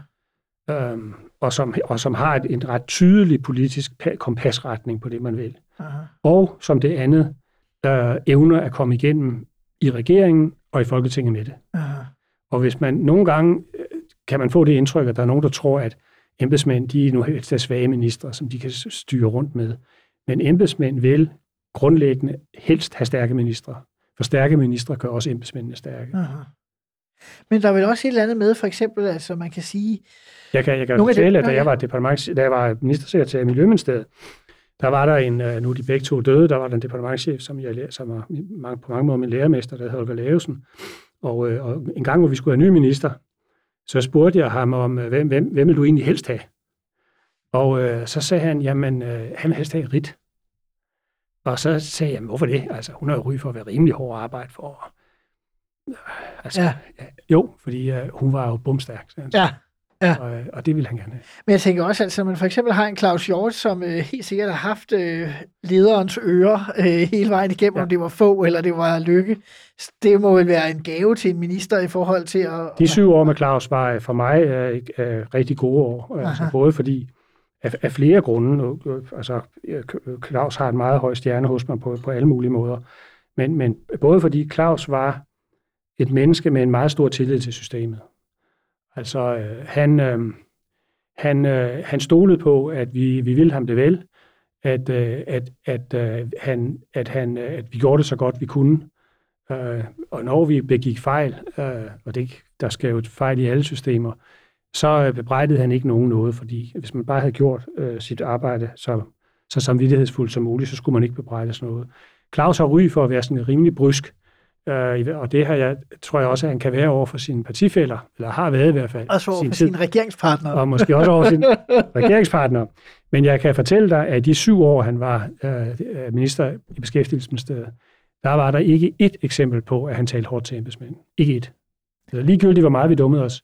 Øhm, og, som, og som har et, en ret tydelig politisk pa- kompasretning på det, man vil. Aha. Og som det andet, øh, evner at komme igennem i regeringen og i Folketinget med det. Aha. Og hvis man nogle gange øh, kan man få det indtryk, at der er nogen, der tror, at embedsmænd, de er nu helst er svage ministre, som de kan styre rundt med. Men embedsmænd vil grundlæggende helst have stærke ministre. For stærke ministre gør også embedsmændene stærke. Aha. Men der er vel også et eller andet med, for eksempel, altså man kan sige, Jeg kan, jeg kan af fortælle, at da jeg var, departements, da jeg var ministersekretær i Miljøministeriet, der var der en, øh, nu er de begge to døde, der var der en departementchef, som, jeg, som var mange- på mange måder min lærermester, der hed Holger Lavesen. Og, øh, og en gang, hvor vi skulle have en ny minister, så spurgte jeg ham om, øh, hvem, hvem, hvem vil du egentlig helst have? Og øh, så sagde han, jamen, øh, han vil helst have Rit. Og så sagde jeg, hvorfor det? Altså, hun har jo ry for at være rimelig hård at arbejde for. Øh, Altså, Ja. ja. Jo, fordi øh, hun var jo bumstærk. så. ja, Ja. Og, øh, og det ville han gerne have. Men jeg tænker også, altså, at man for eksempel har en Claus Hjort, som øh, helt sikkert har haft øh, lederens ører øh, hele vejen igennem, ja. Om det var få eller det var lykke. Det må vel være en gave til en minister i forhold til at... De syv år med Claus var øh, for mig øh, øh, rigtig gode år. Altså, Aha. både fordi af, af flere grunde. Øh, Altså, øh, Claus har en meget høj stjerne hos mig på, på alle mulige måder. Men, men både fordi Claus var et menneske med en meget stor tillid til systemet. Altså, øh, han, øh, han, øh, han stolede på, at vi, vi ville ham det vel, at, øh, at, at, øh, han, at, han, øh, at vi gjorde det så godt, vi kunne. Øh, og når vi begik fejl, øh, og det, der skal jo fejl i alle systemer, så øh, bebrejdede han ikke nogen noget, fordi hvis man bare havde gjort øh, sit arbejde så, så samvittighedsfuldt som muligt, så skulle man ikke bebrejdes noget. Claus har ry for at være sådan rimelig brysk, øh, og det har jeg, tror jeg også, at han kan være over for sine partifælder, eller har været i hvert fald. Altså over sin for tid sine regeringspartnere. og måske også over sin regeringspartner. Men jeg kan fortælle dig, at i de syv år, han var øh, minister i Beskæftigelsesministeriet, der var der ikke et eksempel på, at han talte hårdt til embedsmænd. Ikke et. Så ligegyldigt, hvor meget vi dummede os,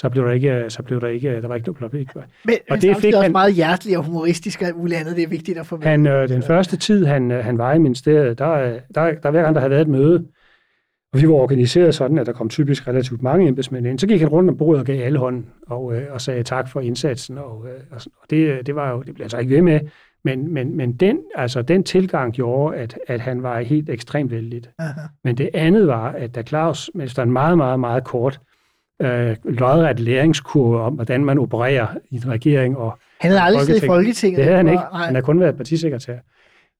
så blev der ikke, så blev der ikke, der var ikke noget problem. Men, og men det fik også han- meget hjertelig og humoristisk og muligt andet. Det er vigtigt at få med. Han, øh, den første tid, han, øh, han var i ministeriet, der, øh, der, der hver gang, der havde været et møde, og vi var organiseret sådan, at der kom typisk relativt mange embedsmænd ind, så gik han rundt om bordet og gav alle hånden, og, øh, og sagde tak for indsatsen, og, øh, og, sådan. og det, det var jo, det blev altså ikke ved med, men, men, men den, altså, den tilgang gjorde, at, at han var helt ekstremt vældig. Men det andet var, at da Claus, efter en meget, meget, meget kort øh, lodret læringskurve om, hvordan man opererer i en regering, og Han havde aldrig siddet i Folketinget. Folketinget. det havde han ikke. Nej. Han har kun været partisekretær.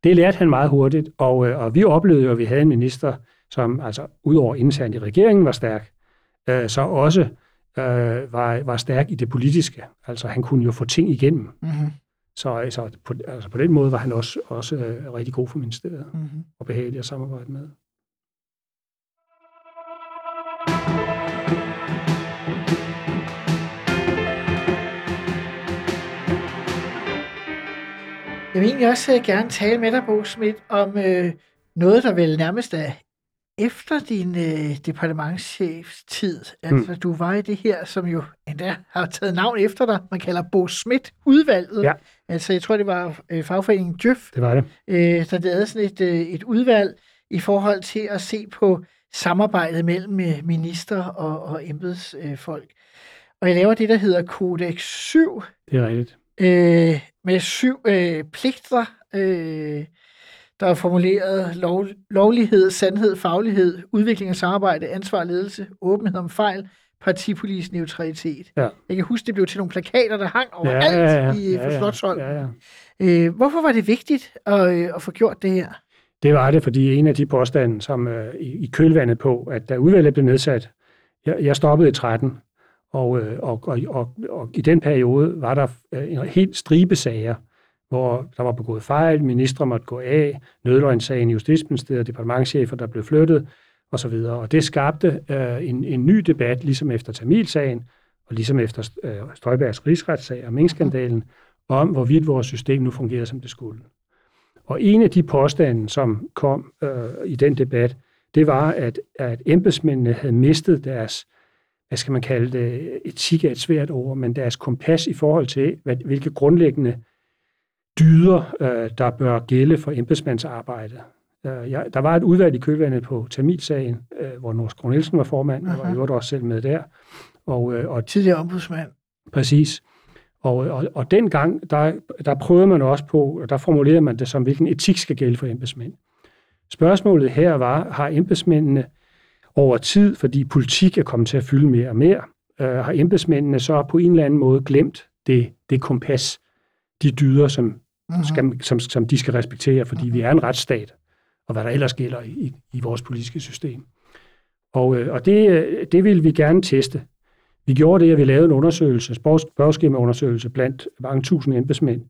Det lærte han meget hurtigt, og, øh, og vi oplevede jo, at vi havde en minister, som altså udover internt i regeringen var stærk, øh, så også øh, var, var stærk i det politiske. Altså han kunne jo få ting igennem. Mm-hmm. Så altså, på, altså, på den måde var han også, også øh, rigtig god for ministeriet Mm-hmm. og behagelig at samarbejde med. Jeg vil egentlig også øh, gerne tale med dig, Bo Schmidt, om øh, noget, der vel nærmest er efter din øh, departementchefs tid. Altså, du var i det her, som jo endda har taget navn efter dig. Man kalder Bo Schmidt-udvalget. Ja. Altså, jeg tror, det var øh, fagforeningen Djøf, Det var det. øh, der lavede sådan et, øh, et udvalg i forhold til at se på samarbejdet mellem øh, minister og, og embedsfolk. Og jeg laver det, der hedder Codex 7, Det er rigtigt. øh, med syv øh, pligter, øh, der er formuleret lov, lovlighed, sandhed, faglighed, udvikling af samarbejde, ansvar, ledelse, åbenhed om fejl, partipolitisk neutralitet. Ja. Jeg kan huske, det blev til nogle plakater, der hang Ja, overalt ja, ja, i ja, ja, ja, ja, ja. Øh, hvorfor var det vigtigt at, øh, at få gjort det her? Det var det, fordi en af de påstande, som øh, i, i kølvandet på, at da udvalget blev nedsat, jeg, jeg stoppede i 13, og, øh, og, og, og, og i den periode var der øh, en helt stribe sager, hvor der var begået fejl, ministre måtte gå af, nødløgnssagen i Justitsministeriet, departementchefer, der blev flyttet, osv. Og det skabte øh, en, en ny debat, ligesom efter Tamilsagen, og ligesom efter øh, Støjbergs rigsretssag og minkskandalen, om hvorvidt vores system nu fungerede, som det skulle. Og en af de påstande, som kom øh, i den debat, det var, at, at embedsmændene havde mistet deres, hvad skal man kalde det, etik er et svært ord, men deres kompas i forhold til, hvad, hvilke grundlæggende dyder, øh, der bør gælde for embedsmandsarbejde. Øh, jeg, der var et udvalg i kølvandet på Tamilsagen, øh, hvor Nors Kron Nielsen var formand, og var i øvrigt også selv med der. Og, øh, og Tidligere ombudsmand. Præcis. Og, og, og dengang, der, der prøvede man også på, og der formulerede man det som, hvilken etik skal gælde for embedsmænd. Spørgsmålet her var, har embedsmændene over tid, fordi politik er kommet til at fylde mere og mere, øh, har embedsmændene så på en eller anden måde glemt det, det kompas, de dyder, som, mm-hmm. skal, som, som de skal respektere, fordi vi er en retsstat, og hvad der ellers gælder i, i vores politiske system. Og, øh, og det, øh, det vil vi gerne teste. Vi gjorde det, at vi lavede en undersøgelse, spørgeskemaundersøgelse blandt mange tusind embedsmænd,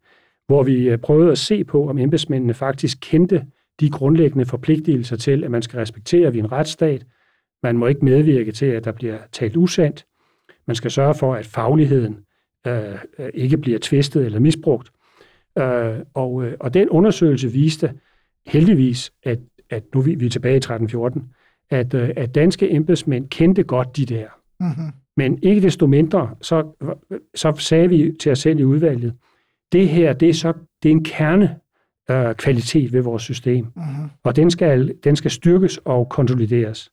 hvor vi øh, prøvede at se på, om embedsmændene faktisk kendte de grundlæggende forpligtelser til, at man skal respektere, at vi er en retsstat. Man må ikke medvirke til, at der bliver talt usandt. Man skal sørge for, at fagligheden øh ikke bliver tvistet eller misbrugt. Øh, og, øh, og den undersøgelse viste heldigvis, at, at nu vi, vi er tilbage i 13-14, at, øh, at danske embedsmænd kendte godt de der. Mm-hmm. Men ikke desto mindre, så, så sagde vi til os selv i udvalget, det her, det er, så, det er en kerne øh, kvalitet ved vores system, Mm-hmm. og den skal, den skal styrkes og konsolideres.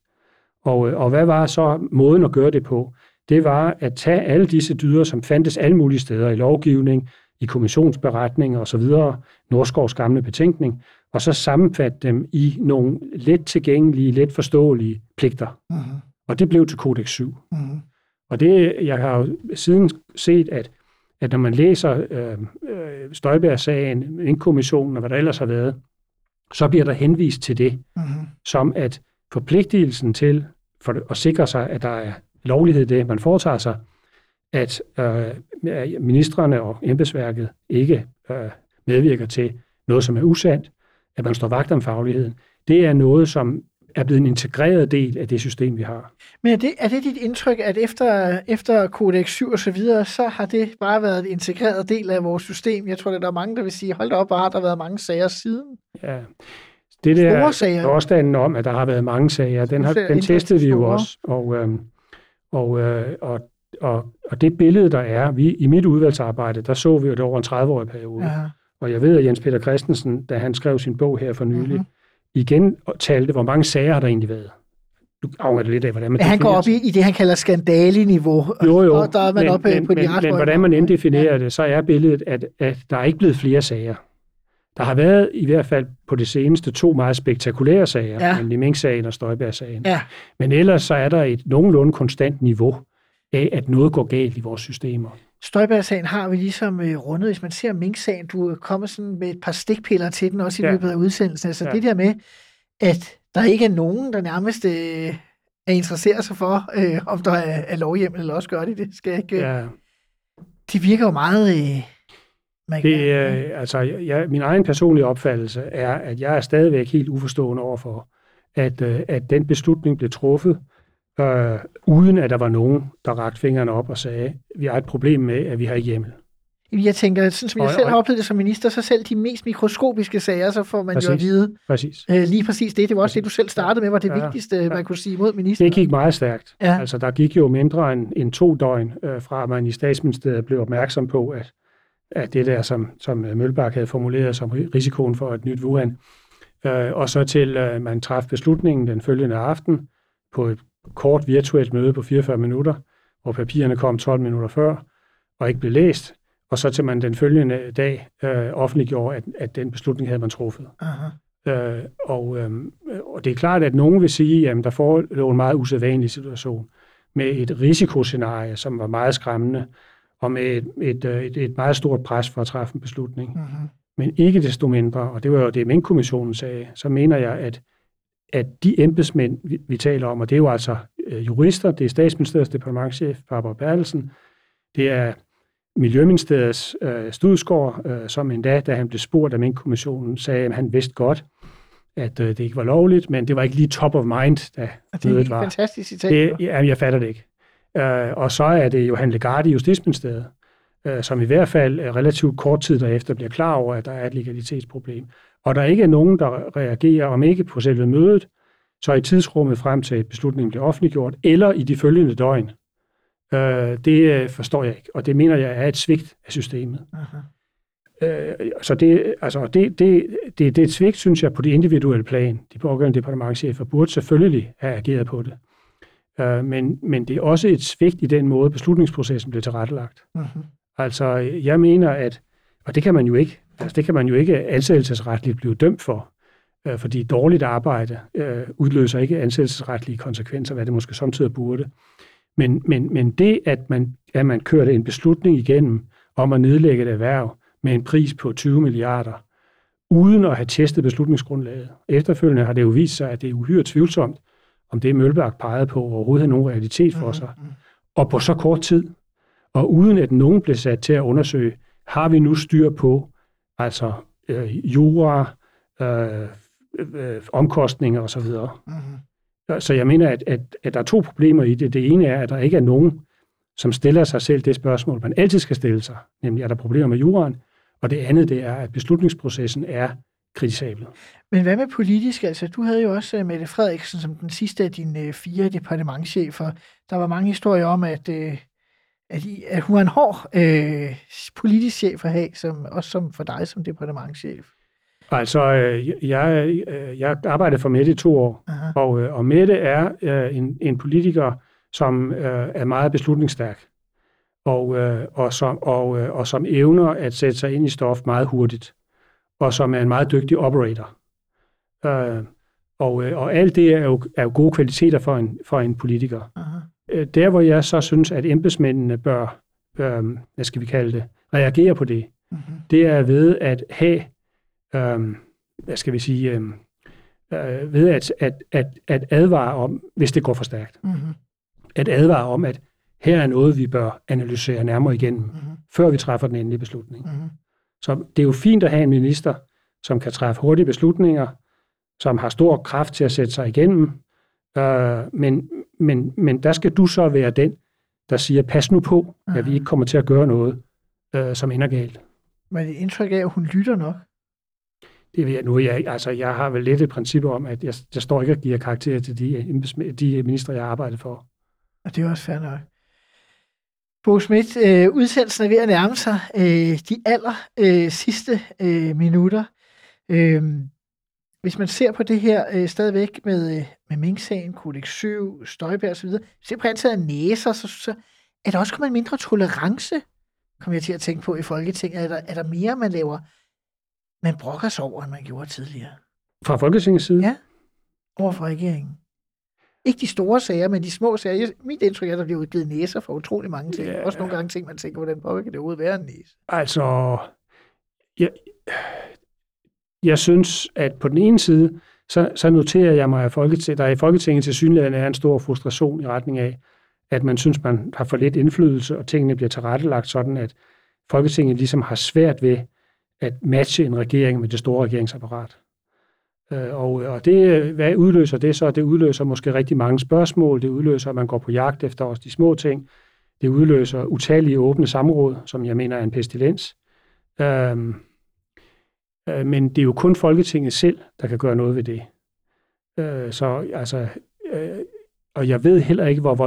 Og, øh, og hvad var så måden at gøre det på? Det var at tage alle disse dyder, som fandtes alle mulige steder i lovgivning, i kommissionsberetninger osv., Nordskovs gamle betænkning, og så sammenfatte dem i nogle let tilgængelige, let forståelige pligter. Mm-hmm. Og det blev til Kodex 7. Mm-hmm. Og det, jeg har jo siden set, at, at når man læser øh, øh, Støjberg-sagen, Mink-kommissionen og hvad der ellers har været, så bliver der henvist til det, Mm-hmm. som at forpligtelsen til for at sikre sig, at der er lovlighed i det, man foretager sig, at øh, ministerne og embedsværket ikke øh, medvirker til noget, som er usandt, at man står vagt om fagligheden, det er noget, som er blevet en integreret del af det system, vi har. Men er det, er det dit indtryk, at efter, efter Codex 7 og så videre, så har det bare været en integreret del af vores system? Jeg tror, at der er mange, der vil sige, hold da op, hvor har der været mange sager siden? Ja. Det der Store sager. påstanden om, at der har været mange sager, den, har, den testede vi jo også. Og, øhm, og, øh, og, og, og det billede, der er, vi, i mit udvalgsarbejde, der så vi jo det over en 30-årig periode. Ja. Og jeg ved, at Jens Peter Christensen, da han skrev sin bog her for nylig, Mhm. mm-hmm. igen talte, hvor mange sager har der egentlig været. Du afhænger det lidt af, hvordan man Ja, han går op i, i det, han kalder skandaleniveau. jo, jo, Og der er man men, oppe men, på de men, ret men høje hvordan man niveau. end definerer det, så er billedet, at, at der er ikke blevet flere sager. Der har været i hvert fald på det seneste to meget spektakulære sager, Ja. ja. nemlig Mink-sagen og Støjberg-sagen. Ja. Men ellers så er der et nogenlunde konstant niveau af, at noget går galt i vores systemer. Støjberg-sagen har vi ligesom øh, rundet. Hvis man ser Mink-sagen, du er kommet sådan med et par stikpiller til den, også i Ja. løbet af udsendelsen. Altså Ja. det der med, at der ikke er nogen, der nærmest øh, er interesseret sig for, øh, om der er, er lovhjem, eller også gør de det. Skal jeg ikke, ja. Ja, Det virker jo meget... Øh, man, det, øh, altså, jeg, min egen personlige opfattelse er, at jeg er stadigvæk helt uforstående overfor, at, øh, at den beslutning blev truffet, øh, uden at der var nogen, der rakte fingrene op og sagde, vi har et problem med, at vi har ikke hjemmel. Jeg tænker, sådan som jeg Og- selv har oplevet det som minister, så selv de mest mikroskopiske sager, så får man jo at Præcis. vide Præcis. øh, lige præcis det. Det var også det, du selv startede med, var det Ja. vigtigste, man kunne sige mod ministeren. Det gik meget stærkt. Ja. Altså, der gik jo mindre end, end to døgn øh, fra, at man i statsministeriet blev opmærksom på, at, at det der, som, som øh, Mølbak havde formuleret som ri- risikoen for et nyt Wuhan, øh, og så til, øh, man træffede beslutningen den følgende aften på et kort virtuelt møde på 44 minutter, hvor papirerne kom 12 minutter før og ikke blev læst, og så til man den følgende dag øh, offentliggjorde, at, at den beslutning havde man truffet. Aha. Øh, og, øh, og det er klart, at nogen vil sige, at der forelå en meget usædvanlig situation med et risikoscenarie, som var meget skræmmende, og med et, et, øh, et, et meget stort pres for at træffe en beslutning. Mm-hmm. Men ikke desto mindre, og det var jo det, Mink-kommissionen sagde, så mener jeg, at, at de embedsmænd, vi, vi taler om, og det er jo altså øh, jurister, det er statsministeriets departementchef, Barbara Bertelsen, det er Miljøministeriets øh, Studsgaard, øh, som endda, da han blev spurgt af Mink-kommissionen, sagde, at han vidste godt, at øh, det ikke var lovligt, men det var ikke lige top of mind, da Og det er et var. fantastisk citat. Det, ja, jeg fatter det ikke. Øh, og så er det Johan Legarde i Justitsministeriet, øh, som i hvert fald øh, relativt kort tid derefter bliver klar over, at der er et legalitetsproblem. Og der ikke er nogen, der reagerer, om ikke på selve mødet, så i tidsrummet frem til, at beslutningen bliver offentliggjort, eller i de følgende døgn. Øh, det øh, forstår jeg ikke, og det mener jeg er et svigt af systemet. Aha. Øh, så det, altså det, det, det, det er et svigt, synes jeg, på det individuelle plan. De pågældende departementchefer burde selvfølgelig have ageret på det. Øh, men, men det er også et svigt i den måde, beslutningsprocessen blev tilrettelagt. Mhm. Altså, jeg mener, at, og det kan man jo ikke, altså det kan man jo ikke ansættelsesretligt blive dømt for, øh, fordi dårligt arbejde øh, udløser ikke ansættelsesretlige konsekvenser, hvad det måske samtidig burde. Men, men, men det, at man, at man kørte en beslutning igennem om at nedlægge et erhverv med en pris på 20 milliarder, uden at have testet beslutningsgrundlaget. Efterfølgende har det jo vist sig, at det er uhyre tvivlsomt, om det Mølbak pegede på overhovedet har nogen realitet for sig. Og på så kort tid, og uden at nogen blev sat til at undersøge, har vi nu styr på altså øh, jura, øh, øh, omkostninger osv. Mhm. Så jeg mener, at, at, at der er to problemer i det. Det ene er, at der ikke er nogen, som stiller sig selv det spørgsmål, man altid skal stille sig, nemlig er der problemer med juraen, og det andet det er, at beslutningsprocessen er kritisabel. Men hvad med politisk? Altså, du havde jo også øh, Mette Frederiksen som den sidste af dine øh, fire departementchefer. Der var mange historier om, at, øh, at, I, at hun var en hård øh, politisk chef at have, som, også som for dig som departementchef. Altså, øh, jeg, øh, jeg arbejdede for Mette i to år, Aha. og, øh, og Mette er øh, en, en politiker, som øh, er meget beslutningsstærk, og, øh, og, som, og, øh, og som evner at sætte sig ind i stof meget hurtigt, og som er en meget dygtig operator. Øh, og, øh, og alt det er jo, er jo gode kvaliteter for en, for en politiker. Aha. Øh, Der, hvor jeg så synes, at embedsmændene bør, øh, hvad skal vi kalde det, reagere på det, Mhm. det er ved at have, øh, hvad skal vi sige, øh, øh, ved at, at, at, at advare om, hvis det går for stærkt, Mhm. at advare om, at her er noget, vi bør analysere nærmere igennem, Mhm. før vi træffer den endelige beslutning. Mhm. Så det er jo fint at have en minister, som kan træffe hurtige beslutninger, som har stor kraft til at sætte sig igennem, øh, men, men, men der skal du så være den, der siger, pas nu på, at vi ikke kommer til at gøre noget, øh, som ender galt. Men et indtryk af, at hun lytter nok. Det vil jeg, nu jeg, altså jeg har vel lidt et princip om, at jeg, jeg står ikke og giver karakter til de, de minister, jeg arbejder for. Og det er også fair nok. Bo Schmidt, øh, udsendelsen er ved at nærme sig øh, de aller øh, sidste øh, minutter. Øh, hvis man ser på det her øh, stadigvæk med, øh, med Mink-sagen, Kodex 7, Støjberg osv., ser på antallet af næser, så, så er der også kommet en mindre tolerance, kommer jeg til at tænke på i Folketinget. Er der, er der mere, man laver, man brokker sig over, end man gjorde tidligere Fra Folketingets side? Ja. over for regeringen? Ikke de store sager, men de små sager. Jeg- Mit indtryk er, at der bliver udgivet næser for utrolig mange ting. Ja. Også nogle gange ting, man tænker, hvordan påvirker det overhovedet være en næse? Altså, jeg, jeg synes, at på den ene side, så, så noterer jeg mig, at Folketing, der i Folketinget til synligheden er en stor frustration i retning af, at man synes, man har for lidt indflydelse, og tingene bliver tilrettelagt sådan, at Folketinget ligesom har svært ved at matche en regering med det store regeringsapparat. Øh, og, og det, hvad udløser det så? Det udløser måske rigtig mange spørgsmål. Det udløser, at man går på jagt efter også de små ting. Det udløser utallige åbne samråd, som jeg mener er en pestilens. Øhm, øh, men det er jo kun Folketinget selv, der kan gøre noget ved det. Øh, så altså, øh, og jeg ved heller ikke, hvor, vold,